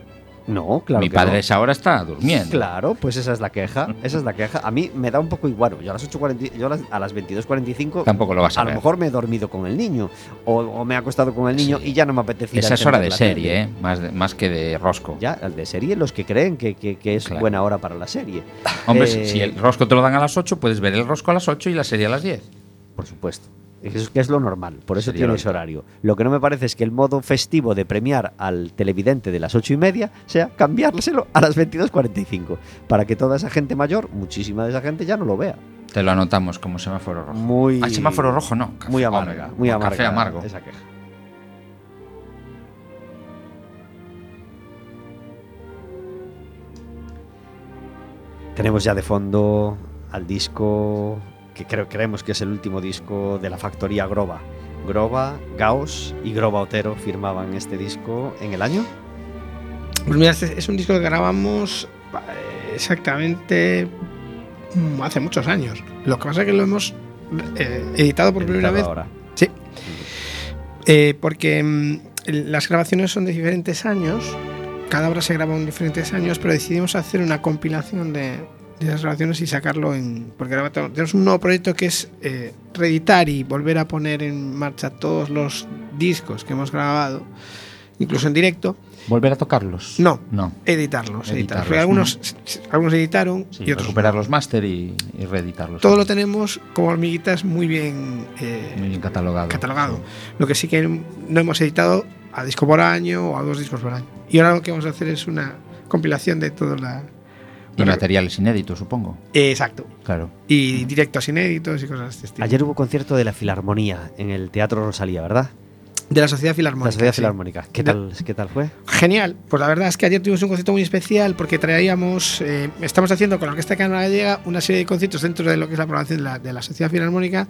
No, claro. Mi que padre no. a esa hora está durmiendo. Claro, pues esa es la queja. Esa es la queja. A mí me da un poco igual. Yo a las 8.40, yo a las, las 22.45 Tampoco lo vas a, a lo mejor me he dormido con el niño o, o me he acostado con el niño Sí. y ya no me apetece Esa es hora de serie, tele. ¿eh? Más, de- más que de rosco. Ya, el de serie, los que creen que, que- que es Claro. buena hora para la serie. Hombre, Eh, si- si el rosco te lo dan a las 8, puedes ver el rosco a las 8 y la serie a las 10. Por supuesto. Es que es lo normal, por eso tiene ese horario. Lo que no me parece es que el modo festivo de premiar al televidente de las ocho y media sea cambiárselo a las 22.45, para que toda esa gente mayor, muchísima de esa gente, ya no lo vea. Te lo anotamos como semáforo rojo. Muy, Al semáforo rojo no. café- muy amarga, hombre, muy amarga. Café amargo. Esa queja. tenemos ya de fondo al disco que creo, creemos que es el último disco de la factoría Groba. Groba, Gauss y Groba Otero firmaban este disco en el año. Pues mira, este es un disco que grabamos eh, exactamente mm, hace muchos años. Lo que pasa es que lo hemos eh, editado por primera vez. ahora. Sí. Eh, porque mm, las grabaciones son de diferentes años. Cada obra se graba en diferentes años, pero decidimos hacer una compilación de, de las grabaciones y sacarlo en. Porque ahora tenemos un nuevo proyecto que es eh, reeditar y volver a poner en marcha todos los discos que hemos grabado, incluso en directo. ¿Volver a tocarlos? No, No. editarlos. editarlos. Algunos, algunos editaron Sí, y otros. recuperar los máster y, y reeditarlos. Todo lo tenemos como hormiguitas muy bien, eh, Muy bien catalogado. catalogado. Lo que sí que no hemos editado a disco por año o a dos discos por año. Y ahora lo que vamos a hacer es una compilación de toda la. Y materiales inéditos, supongo. Exacto. Claro. Y directos inéditos y cosas de este estilo. Ayer hubo concierto de la Filarmonía en el Teatro Rosalía, ¿verdad? De la Sociedad La Filarmónica. Sociedad sí. Filarmónica. ¿Qué De- tal, ¿Qué tal fue? Genial. Pues la verdad es que ayer tuvimos un concierto muy especial porque traíamos, eh, estamos haciendo con la Orquesta de Cámara Gallega una serie de conciertos dentro de lo que es la programación de la, de la Sociedad Filarmónica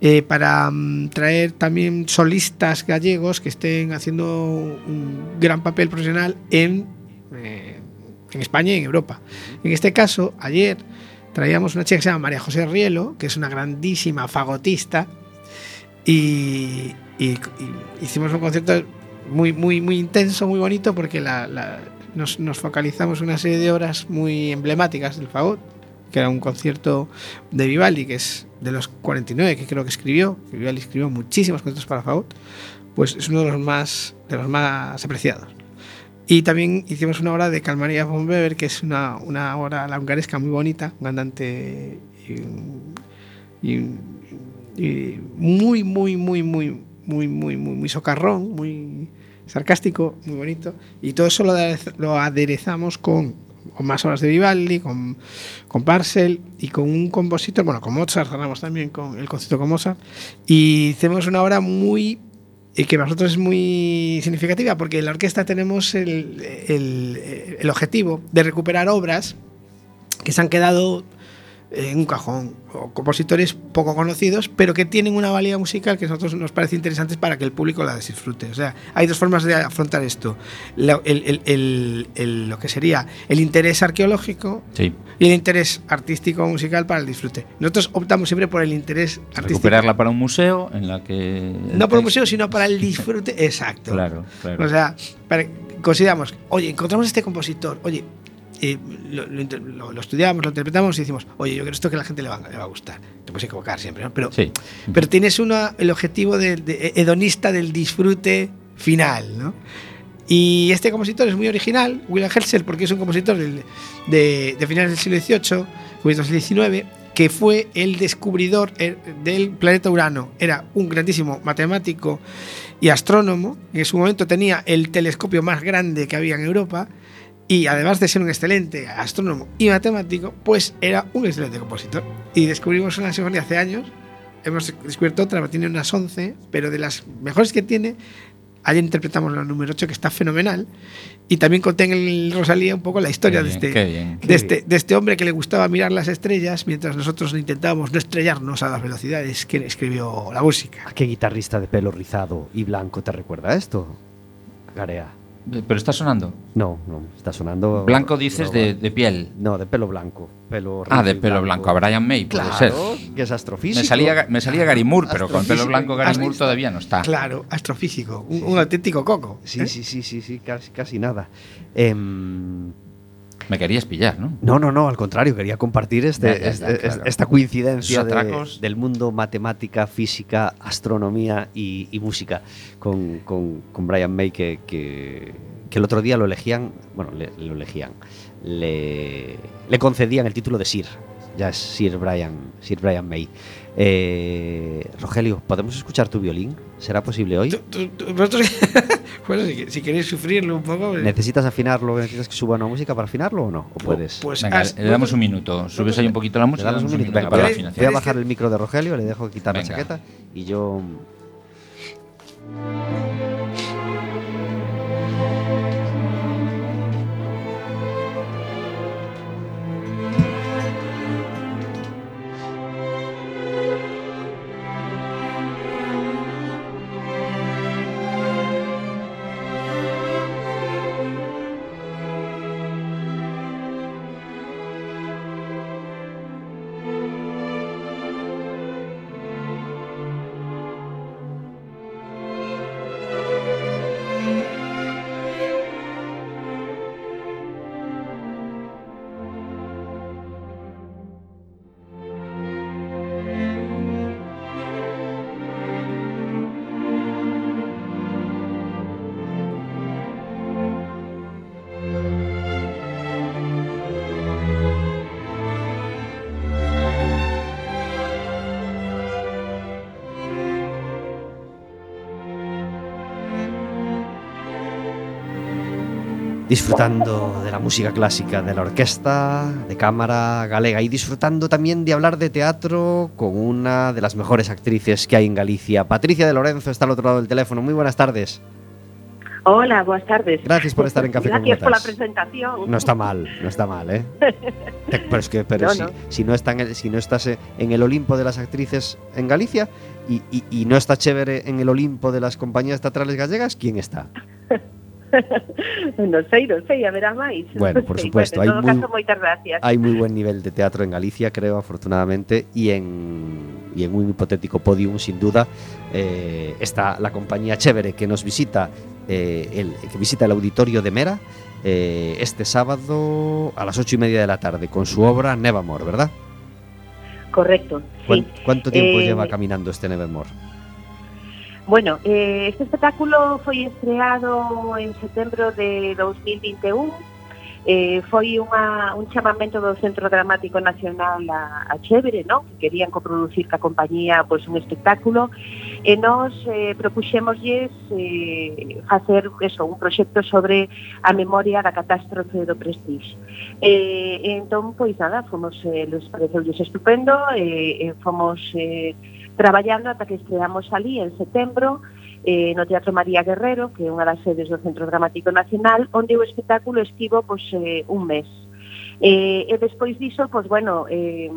eh, para mm, traer también solistas gallegos que estén haciendo un gran papel profesional en, eh, en España y en Europa. En este caso, ayer traíamos una chica que se llama María José Rielo, que es una grandísima fagotista, y, y- y hicimos un concierto muy, muy, muy intenso, muy bonito, porque la- la- nos, nos focalizamos una serie de obras muy emblemáticas del fagot, que era un concierto de Vivaldi, que es de los 49 que creo que escribió, Vivaldi escribió muchísimos conciertos para fagot, pues es uno de los más, de los más apreciados. Y también hicimos una obra de Calmaría von Weber, que es una, una obra laungaresca muy bonita, un andante y, y- y muy, muy, muy, muy, muy, muy, muy, muy socarrón, muy sarcástico, muy bonito. Y todo eso lo, lo aderezamos con, con más obras de Vivaldi, con, con Parcel y con un compositor, bueno, con Mozart, cerramos también con el concierto con Mozart. Y hicimos una obra muy y que para nosotros es muy significativa porque en la orquesta tenemos el, el- el objetivo de recuperar obras que se han quedado en un cajón o compositores poco conocidos pero que tienen una valía musical que a nosotros nos parece interesante para que el público la disfrute o sea hay dos formas de afrontar esto La- el- el- el- lo que sería el interés arqueológico Sí. y el interés artístico musical para el disfrute nosotros optamos siempre por el interés artístico Recuperarla para un museo en la que. no por un museo, sino para el disfrute. Exacto. Claro, claro. O sea, para- consideramos, oye, encontramos este compositor, oye, eh, lo, lo lo- estudiamos, lo interpretamos y decimos, oye, yo creo esto que a la gente le va, le va a gustar. Te puedes equivocar siempre, ¿no? Pero, Sí. pero tienes una, el objetivo de- de- hedonista del disfrute final, ¿no? Y este compositor es muy original, William Herschel, porque es un compositor del- de, de finales del siglo XVIII, del XIX, que fue el descubridor eh, del planeta Urano. Era un grandísimo matemático y astrónomo. En su momento tenía el telescopio más grande que había en Europa. Y además de ser un excelente astrónomo y matemático, pues era un excelente compositor. Y descubrimos una sinfonía hace años. Hemos descubierto otra, tiene unas 11, pero de las mejores que tiene, ayer interpretamos la número 8, que está fenomenal. Y también conté en el Rosalía un poco la historia de bien, este, qué bien. de este, de este hombre que le gustaba mirar las estrellas mientras nosotros intentábamos no estrellarnos a las velocidades que escribió la música. ¿A qué guitarrista de pelo rizado y blanco te recuerda esto? Garea. Eh, Pero está sonando. No, no, está sonando. Blanco dices de, de piel. No, de pelo blanco. Pelo Ah, de pelo blanco. A Brian May, puede ser. Claro, que es astrofísico. Me salía, me salía Gary Moore, pero con pelo blanco Gary ¿Has Moore todavía no está. Claro, astrofísico, un, un auténtico coco. Sí, ¿eh? sí, sí, sí, sí, casi, casi nada. Em, Me querías pillar, ¿no? no, no, no, al contrario, quería compartir este, Ya, ya, ya, este- claro. esta coincidencia de- del mundo matemática, física, astronomía y, y música con, con- con Brian May, que, que- que el otro día lo elegían, bueno, le, lo elegían, le, le concedían el título de Sir. Ya es Sir Brian, Sir Brian May. Eh, Rogelio, ¿podemos escuchar tu violín? ¿Será posible hoy? Tú- tú- tú- vosotros- bueno, si, si queréis sufrirlo un poco. pues- ¿Necesitas afinarlo? ¿Necesitas que suba una música para afinarlo o no? ¿O puedes? Pues Venga, haz- le damos un minuto. Subes ahí un poquito la Le música. damos un minuto. Venga, para la voy, a ¿Queréis bajar que- el micro de Rogelio, le dejo quitar Venga. la chaqueta y yo. Disfrutando de la música clásica de la orquesta de cámara galega y disfrutando también de hablar de teatro con una de las mejores actrices que hay en Galicia. Patricia de Lorenzo está al otro lado del teléfono. Muy buenas tardes. Hola, buenas tardes. Gracias por estar en Café con Gracias por la presentación. No está mal, no está mal, ¿eh? Pero es que, pero No, si, no. si no está en el- si no estás en el Olimpo de las actrices en Galicia y, y- y no está chévere en el Olimpo de las compañías teatrales gallegas, ¿quién está? non sei, non sei, a máis. Bueno, por sei. supuesto, Bueno, en hai moitas gracias. Hay muy buen nivel de teatro en Galicia, creo, afortunadamente, y en, y en un hipotético podium, sin duda, eh, está la compañía Chévere que nos visita, eh, el, que visita el auditorio de Mera eh, este sábado a las ocho y media de la tarde con su obra Nevermore, ¿verdad? Correcto, ¿Cuán- sí. ¿Cuánto tiempo Eh, lleva caminando este Nevermore? Bueno, eh, este espectáculo foi estreado en setembro de 2021 eh, foi unha, un chamamento do Centro Dramático Nacional a, a Chévere, non? que querían coproducir ca compañía pois, un espectáculo, e nós eh, propuxémoslles eh, facer eso, un proxecto sobre a memoria da catástrofe do Prestige. Eh, entón, pois nada, fomos, eh, les pareceu estupendo, eh, e eh, fomos... Eh, traballando ata que estreamos ali en setembro eh, no Teatro María Guerrero, que é unha das sedes do Centro Dramático Nacional, onde o espectáculo estivo pois, eh, un mes. Eh, e despois diso, pois, bueno, eh,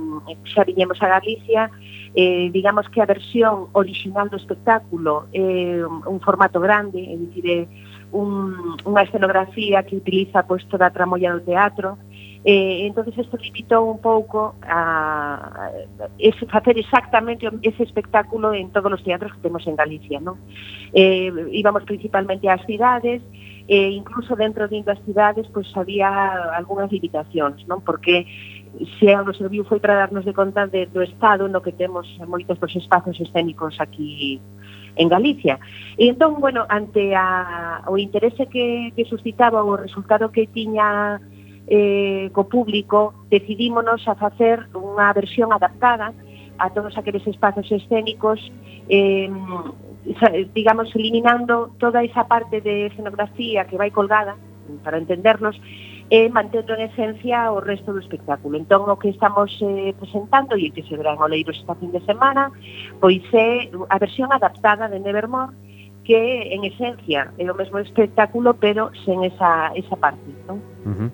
xa viñemos a Galicia, eh, digamos que a versión original do espectáculo é eh, un formato grande, é dicir, un, unha escenografía que utiliza pois, toda a tramolla do teatro, Eh, entonces isto limitou un pouco a, ese, facer exactamente ese espectáculo en todos os teatros que temos en Galicia, non? Eh, íbamos principalmente ás cidades, e eh, incluso dentro de das cidades pois pues, había algunhas limitacións, non? Porque se algo serviu foi para darnos de conta de, do estado no que temos moitos dos espazos escénicos aquí en Galicia. E entón, bueno, ante a, o interese que, que suscitaba o resultado que tiña eh, co público, decidímonos a facer unha versión adaptada a todos aqueles espazos escénicos eh, digamos, eliminando toda esa parte de escenografía que vai colgada, para entendernos, e mantendo en esencia o resto do espectáculo. Entón, o que estamos eh, presentando e que se verá en Oleiros esta fin de semana, pois é a versión adaptada de Nevermore, que en esencia é o mesmo espectáculo, pero sen esa, esa parte, non? Uh -huh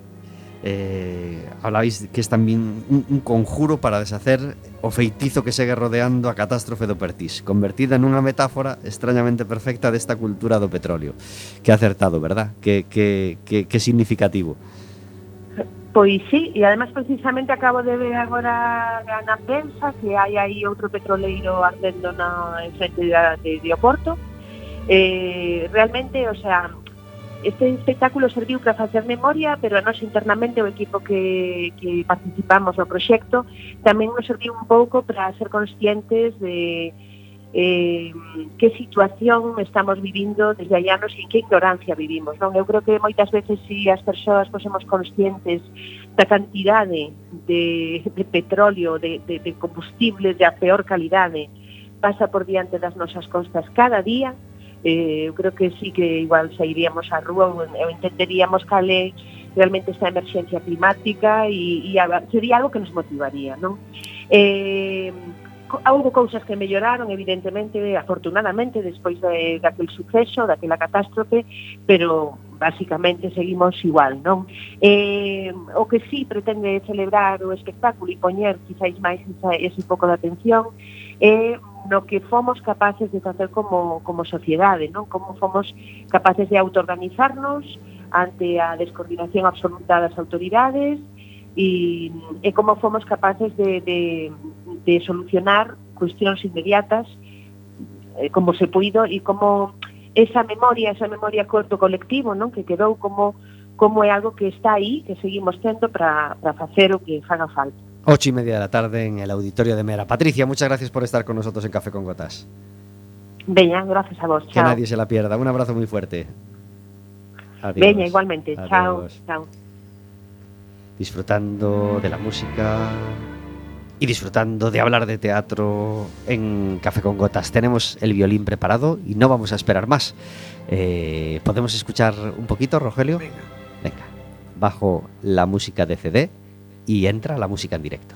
eh, hablabais que es tamén un, un conjuro para deshacer o feitizo que segue rodeando a catástrofe do Pertís, convertida nunha metáfora extrañamente perfecta desta cultura do petróleo. Que acertado, verdad? Que, que, que, que significativo. Pois sí, e además precisamente acabo de ver agora na prensa que hai aí outro petroleiro ardendo na enfrente de, de, de Oporto. Eh, realmente, o sea, Este espectáculo serviu para facer memoria, pero a nós internamente o equipo que, que participamos no proxecto tamén nos serviu un pouco para ser conscientes de eh, que situación estamos vivindo desde allá nos e en que ignorancia vivimos. Non? Eu creo que moitas veces si as persoas fosemos conscientes da cantidade de, de petróleo, de, de, de combustible de a peor calidade pasa por diante das nosas costas cada día, eh, eu creo que sí que igual sairíamos á rúa ou entenderíamos cal é realmente esta emerxencia climática e, e sería algo que nos motivaría, non? Eh, houve cousas que melloraron, evidentemente, afortunadamente, despois de, daquel suceso, daquela catástrofe, pero basicamente seguimos igual, non? Eh, o que sí pretende celebrar o espectáculo e poñer quizáis máis ese pouco de atención é eh, no que fomos capaces de facer como, como sociedade, non? Como fomos capaces de autoorganizarnos ante a descoordinación absoluta das autoridades e, e como fomos capaces de, de, de solucionar cuestións inmediatas eh, como se puido e como esa memoria, esa memoria corto colectivo, non? Que quedou como como é algo que está aí, que seguimos tendo para facer o que faga falta. Ocho y media de la tarde en el auditorio de Mera. Patricia, muchas gracias por estar con nosotros en Café con Gotas. Veña, gracias a vos. Que Chao. nadie se la pierda. Un abrazo muy fuerte. Adiós. Veña, igualmente. Chao. Chao. disfrutando de la música y disfrutando de hablar de teatro en Café con Gotas. Tenemos el violín preparado y no vamos a esperar más. Eh, ¿Podemos escuchar un poquito, Rogelio? Venga. Venga. bajo la música de CD y entra la música en directo.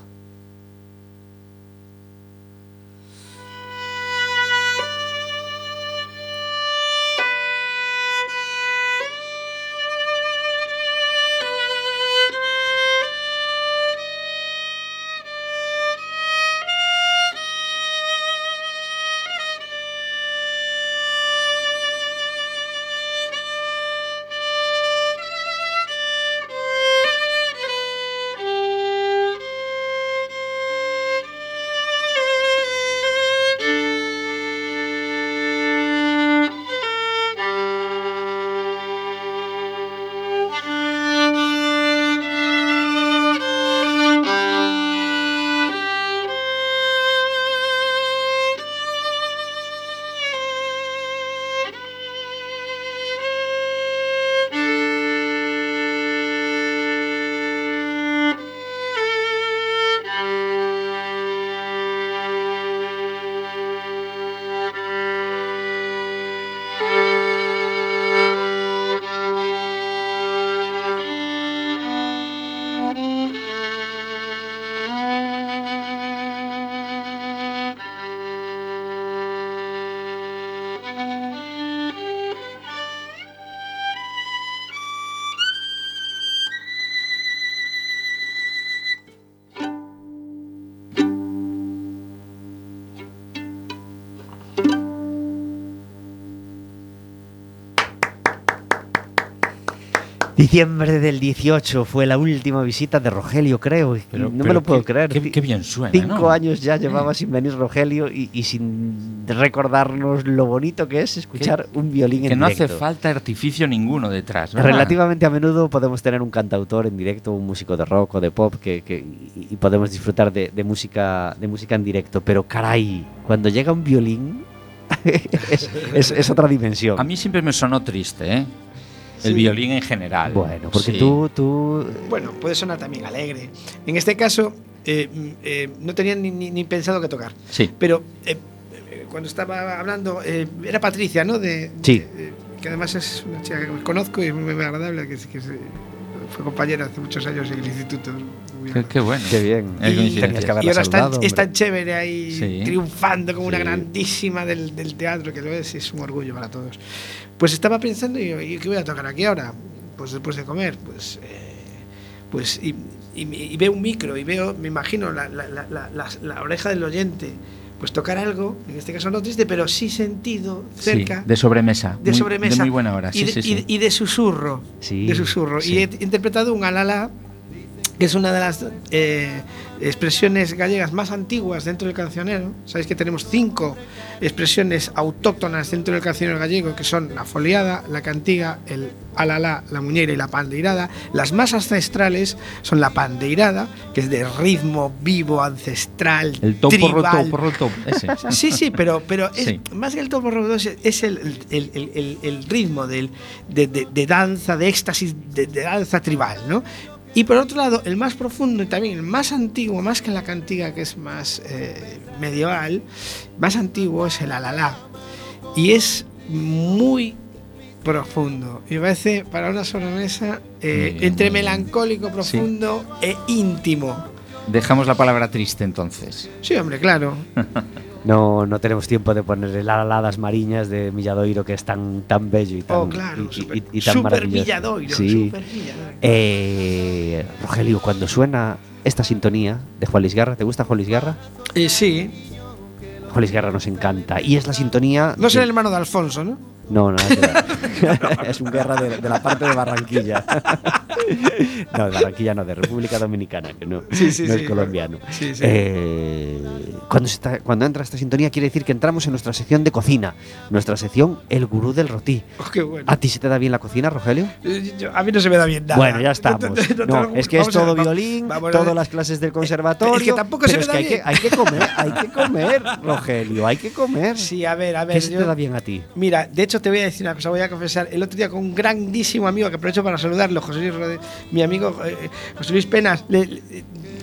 Diciembre del 18 fue la última visita de Rogelio, creo. Pero- no me pero lo puedo qué- creer. qué- qué bien suena, Cinco ¿no? años ya llevaba sin venir Rogelio y, y sin recordarnos lo bonito que es escuchar un violín Que en no hace directo. falta artificio ninguno detrás. ¿verdad? Relativamente a menudo podemos tener un cantautor en directo, un músico de rock o de pop que, que- y, y podemos disfrutar de, de música de música en directo. Pero caray, cuando llega un violín es, es- es otra dimensión. A mí siempre me sonó triste, ¿eh? El Sí. violín en general. Bueno, porque Sí. tú, tú Bueno, puede sonar también alegre. En este caso, eh, eh, no tenía ni, ni- ni pensado que tocar. Sí. Pero eh, eh, cuando estaba hablando, eh, era Patricia, ¿no? De, Sí. de- que además es una chica que conozco y es muy, agradable, que, que es, eh, fue compañera hace muchos años en el instituto. Qué, qué bueno. Qué bien. Es Y- que y ahora está, saludado, es tan hombre. chévere ahí Sí. triunfando como una Sí. grandísima del, del teatro, que lo es, es un orgullo para todos. Pues estaba pensando, y, ¿y qué voy a tocar aquí ahora? Pues después de comer, pues. eh, pues y, y- y veo un micro y veo, me imagino, la, la- la- la- oreja del oyente, pues tocar algo, en este caso no triste, pero sí sentido, Sí, cerca. de sobremesa. de muy- sobremesa. De muy buena hora. y, Sí, de, sí, y sí. de- y de susurro. Sí, de susurro. sí. Y he interpretado un alala, que es una de las eh, expresiones gallegas más antiguas dentro del cancionero. Sabéis que tenemos cinco expresiones autóctonas dentro del cancionero gallego, que son la foliada, la cantiga, el alala, la muñeira y la pandeirada. Las más ancestrales son la pandeirada, que es de ritmo vivo, ancestral, El topo tribal. roto, roto. Ese. Sí, sí, pero, pero es, Sí. más que el topo roto es, el- el- el- el ritmo del, de, de- de danza, de éxtasis, de, de danza tribal, ¿no? Y por otro lado, el más profundo y también el más antiguo, más que la cantiga que es más eh, medieval, más antiguo es el alalá. Y es muy profundo. Y me parece para una sobremesa eh, entre melancólico, profundo e íntimo. Dejamos la palabra triste entonces. Sí, hombre, claro. No, no tenemos tiempo de poner el aladas mariñas de Milladoiro, que es tan, tan bello y tan, Oh, claro, y- super, y- y tan super maravilloso. Villadoiro, Sí. super Villadoiro. Eh, Rogelio, cuando suena esta sintonía de Juan Luis Guerra, ¿te gusta Juan Luis Guerra? Eh, sí, Juan Luis Guerra nos encanta. Y es la sintonía. no de- el hermano de Alfonso, ¿no? No, no, ver. es un guerra de, de la parte de Barranquilla. no, de Barranquilla no, de República Dominicana, que no, Sí, sí, no sí. es colombiano. Sí, sí. Eh, cuando, se está- cuando entra esta sintonía quiere decir que entramos en nuestra sección de cocina, nuestra sección El Gurú del Rotí. Oh, qué bueno. ¿A ti se te da bien la cocina, Rogelio? Eh, yo- a mí no se me da bien nada. Bueno, ya estamos. No, No, no, es que es ver, todo violín, todas las clases del conservatorio. Es que tampoco se me es da que hay bien. que, hay que comer, hay que comer, Rogelio, hay que comer. Sí, a ver, a ver. ¿Qué se te da bien a ti? Mira, de hecho te voy a decir una cosa, voy a confesar. El otro día con un grandísimo amigo que aprovecho para saludarlo, José Luis Rode- mi amigo eh, José Luis Penas, le-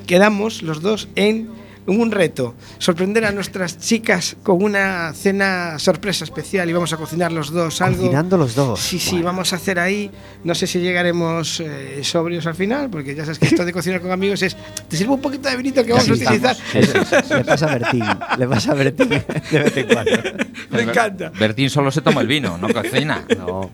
quedamos los dos en un reto, sorprender a nuestras chicas con una cena sorpresa especial y vamos a cocinar los dos algo. Cocinando los dos. Sí, sí, vamos a hacer ahí. No sé si llegaremos eh, sobrios al final, porque ya sabes que esto de cocinar con amigos es. Te sirvo un poquito de vinito que vamos a utilizar. estamos. Le pasa a Bertín. Le pasa a Bertín de vez en cuando. Me encanta. Bertín solo se toma el vino, no cocina. No.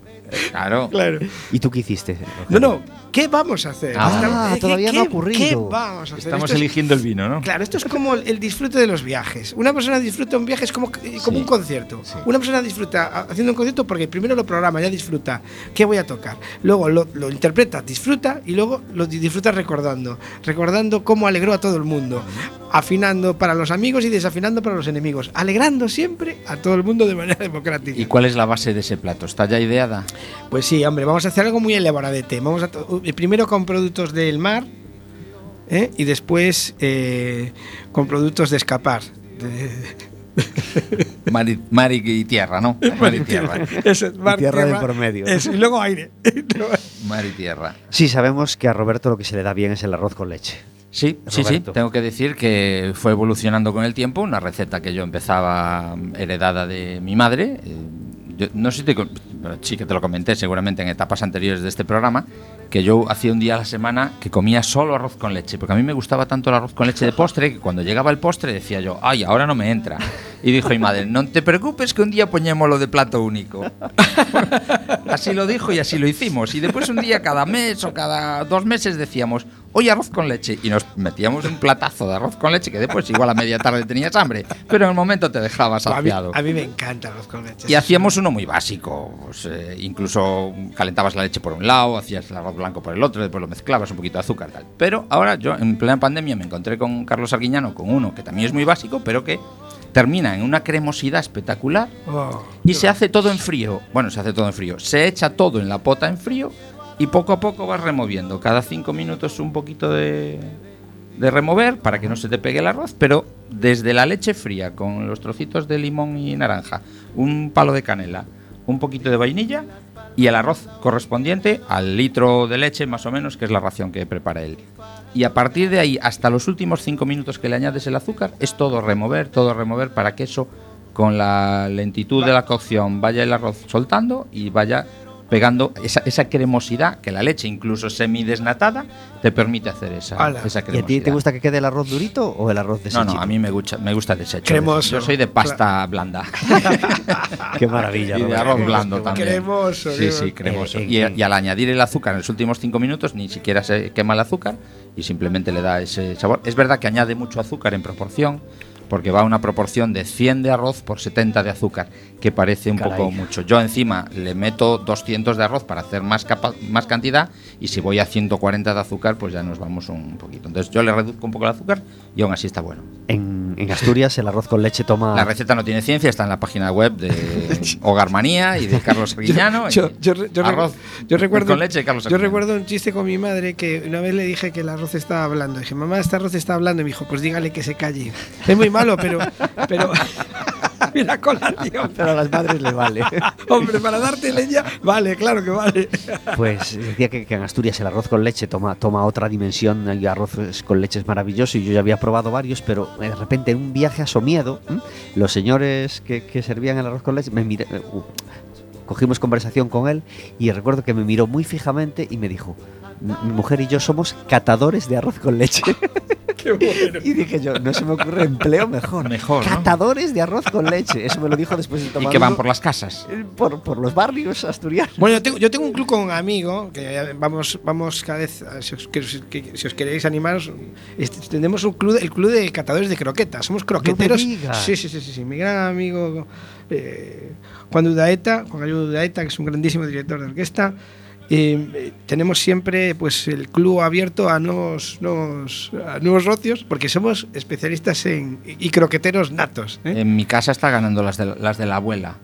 Claro. Claro. ¿Y tú qué hiciste? No, no, ¿qué vamos a hacer? Ah, Estamos- ¿qué- todavía qué- no ha ocurrido. ¿Qué vamos a hacer? Estamos Esto es- eligiendo el vino, ¿no? Claro, esto es como el, el disfrute de los viajes. Una persona disfruta un viaje es como, eh, como Sí, un concierto. sí. Una persona disfruta haciendo un concierto porque primero lo programa, ya disfruta qué voy a tocar. Luego lo, lo interpreta, disfruta y luego lo di- disfruta recordando. Recordando cómo alegró a todo el mundo. Afinando para los amigos y desafinando para los enemigos. Alegrando siempre a todo el mundo de manera democrática. ¿Y cuál es la base de ese plato? ¿Está ya ideada? Pues sí, hombre, vamos a hacer algo muy elaboradete. Vamos a eh, primero con productos del mar ¿eh? y después eh, con productos de escapar. De- Mar y, mar y tierra, ¿no? Mar y tierra. Eso tierra de por medio. eso, y luego aire. Mar y tierra. Sí, sabemos que a Roberto lo que se le da bien es el arroz con leche. Sí, sí, sí. Roberto. Tengo que decir que fue evolucionando con el tiempo. Una receta que yo empezaba mm, heredada de mi madre. eh, yo no sé si te, sí que te lo comenté seguramente en etapas anteriores de este programa, que yo hacía un día a la semana que comía solo arroz con leche, porque a mí me gustaba tanto el arroz con leche de postre que cuando llegaba el postre decía yo, ay, ahora no me entra. Y dijo mi madre, no te preocupes que un día lo de plato único. Así lo dijo y así lo hicimos. Y después un día cada mes o cada dos meses decíamos, hoy arroz con leche. Y nos metíamos un platazo de arroz con leche que después igual a media tarde tenías hambre, pero en el momento te dejabas a, mí, saciado. a mí me encanta el arroz con leche. Y hacíamos uno muy básico. pues, eh, incluso calentabas la leche por un lado, hacías el arroz blanco por el otro, después lo mezclabas un poquito de azúcar tal. Pero ahora yo en plena pandemia me encontré con Carlos Arguiñano con uno que también es muy básico, pero que termina en una cremosidad espectacular Oh, y se hace todo en frío. Bueno, se hace todo en frío. Se echa todo en la pota en frío y poco a poco vas removiendo. Cada cinco minutos un poquito de, remover para que no se te pegue el arroz, pero desde la leche fría con los trocitos de limón y naranja, un palo de canela, un poquito de vainilla y el arroz correspondiente al litro de leche más o menos, que es la ración que prepara él. Y a partir de ahí, hasta los últimos cinco minutos que le añades el azúcar, es todo remover, todo remover para que eso, con la lentitud de la cocción, vaya el arroz soltando y vaya pegando esa, esa cremosidad que la leche, incluso semidesnatada, te permite hacer esa, esa ¿Y a cremosidad. ti te gusta que quede el arroz durito o el arroz No, deshecho? no, a mí me gusta, me gusta deshecho. Cremoso. Yo soy de pasta blanda. Qué maravilla. y de arroz blando también. Cremoso, Sí, cremoso. sí, cremoso. Eh, y, eh, y al añadir el azúcar en los últimos cinco minutos, ni siquiera se quema el azúcar y simplemente le da ese sabor. Es verdad que añade mucho azúcar en proporción, porque va a una proporción de 100 de arroz por 70 de azúcar, que parece un Caray. poco mucho. Yo encima le meto 200 de arroz para hacer más, capa- más cantidad y si voy a 140 de azúcar, pues ya nos vamos un poquito. Entonces yo le reduzco un poco el azúcar y aún así está bueno. En, en Asturias el arroz con leche toma... La receta no tiene ciencia, está en la página web de Hogarmanía y de Carlos Arguiñano. Yo, yo, yo, arroz yo recuerdo, con leche Carlos yo Arguiñano. recuerdo un chiste con mi madre que una vez le dije que el arroz estaba hablando. Dije, mamá, este arroz está hablando. Y me dijo, pues dígale que se calle. Es muy malo, pero. pero Mira, colación. Pero a las madres le vale. Hombre, para darte leña, vale, claro que vale. Pues decía que, que en Asturias el arroz con leche toma, toma otra dimensión. El arroz con leche es maravilloso y yo ya había probado varios, pero de repente en un viaje a Somiedo, ¿m? los señores que, que servían el arroz con leche me miré- uh, cogimos conversación con él y recuerdo que me miró muy fijamente y me dijo, "Mi- mujer y yo somos catadores de arroz con leche. Qué bueno. y dije yo, no se me ocurre empleo mejor. Mejor, ¿no? Catadores de arroz con leche. Eso me lo dijo después de Y tomar que van por las casas. eh, por, por los barrios asturianos. Bueno, yo tengo, yo tengo un club con un amigo que ya vamos, vamos cada vez, a- si os, que- que- si os queréis animaros, este, tenemos un club, el club de catadores de croquetas. Somos croqueteros. digas. sí, sí, sí, sí, sí. Mi gran amigo eh, Juan Dudaeta, Juan Gallo Dudaeta, que es un grandísimo director de orquesta. Eh, tenemos siempre pues el club abierto a nuevos, nuevos, a nuevos rocios porque somos especialistas en y croqueteros natos. ¿eh? En mi casa está ganando las de, las de la abuela.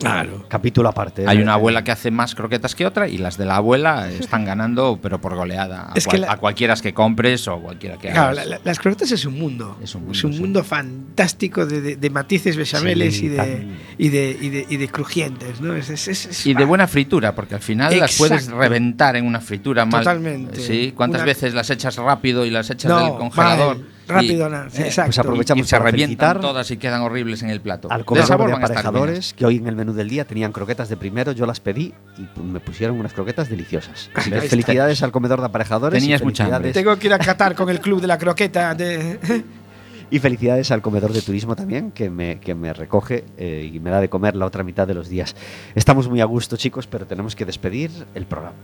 Claro. Capítulo aparte. Hay ¿eh? una abuela que hace más croquetas que otra y las de la abuela están ganando, pero por goleada. A, Es que cual- la- a cualquiera que compres o cualquiera que Claro, hagas. la- la- las croquetas es un mundo. Es un mundo, sí. fantástico de, de- de matices bechameles Sí, y, de, y, de, y, de, y de crujientes, ¿no? Es, es- es- es- Y de buena fritura, porque al final las puedes reventar en una fritura mal. Totalmente. Sí, ¿cuántas Una- veces las echas rápido y las echas No, del congelador mal, rápido, na- eh, exacto. pues aprovechamos y se para revientan todas y quedan horribles en el plato. al De comedor sabor de estar aparejadores, que hoy en el menú del día tenían croquetas de primero, yo las pedí y me pusieron unas croquetas deliciosas. Así que felicidades al comedor de aparejadores. y Tenías mucha hambre. Tengo que ir a Qatar con el club de la croqueta. De... Y felicidades al comedor de turismo también, que me, que me recoge eh, y me da de comer la otra mitad de los días. Estamos muy a gusto, chicos, pero tenemos que despedir el programa.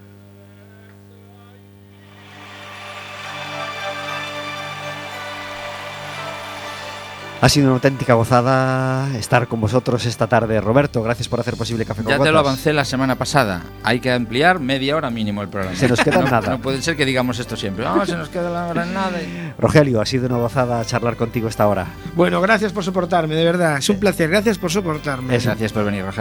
Ha sido una auténtica gozada estar con vosotros esta tarde. Roberto, gracias por hacer posible Café con Ya te lo avancé la semana pasada. Hay que ampliar media hora mínimo el programa. Se nos queda no, nada. No puede ser que digamos esto siempre. Ah, se nos queda la hora en nada. Rogelio, ha sido una gozada charlar contigo esta hora. Bueno, gracias por soportarme, de verdad. Es un placer. Gracias por soportarme. Eso. Gracias por venir, Rogelio.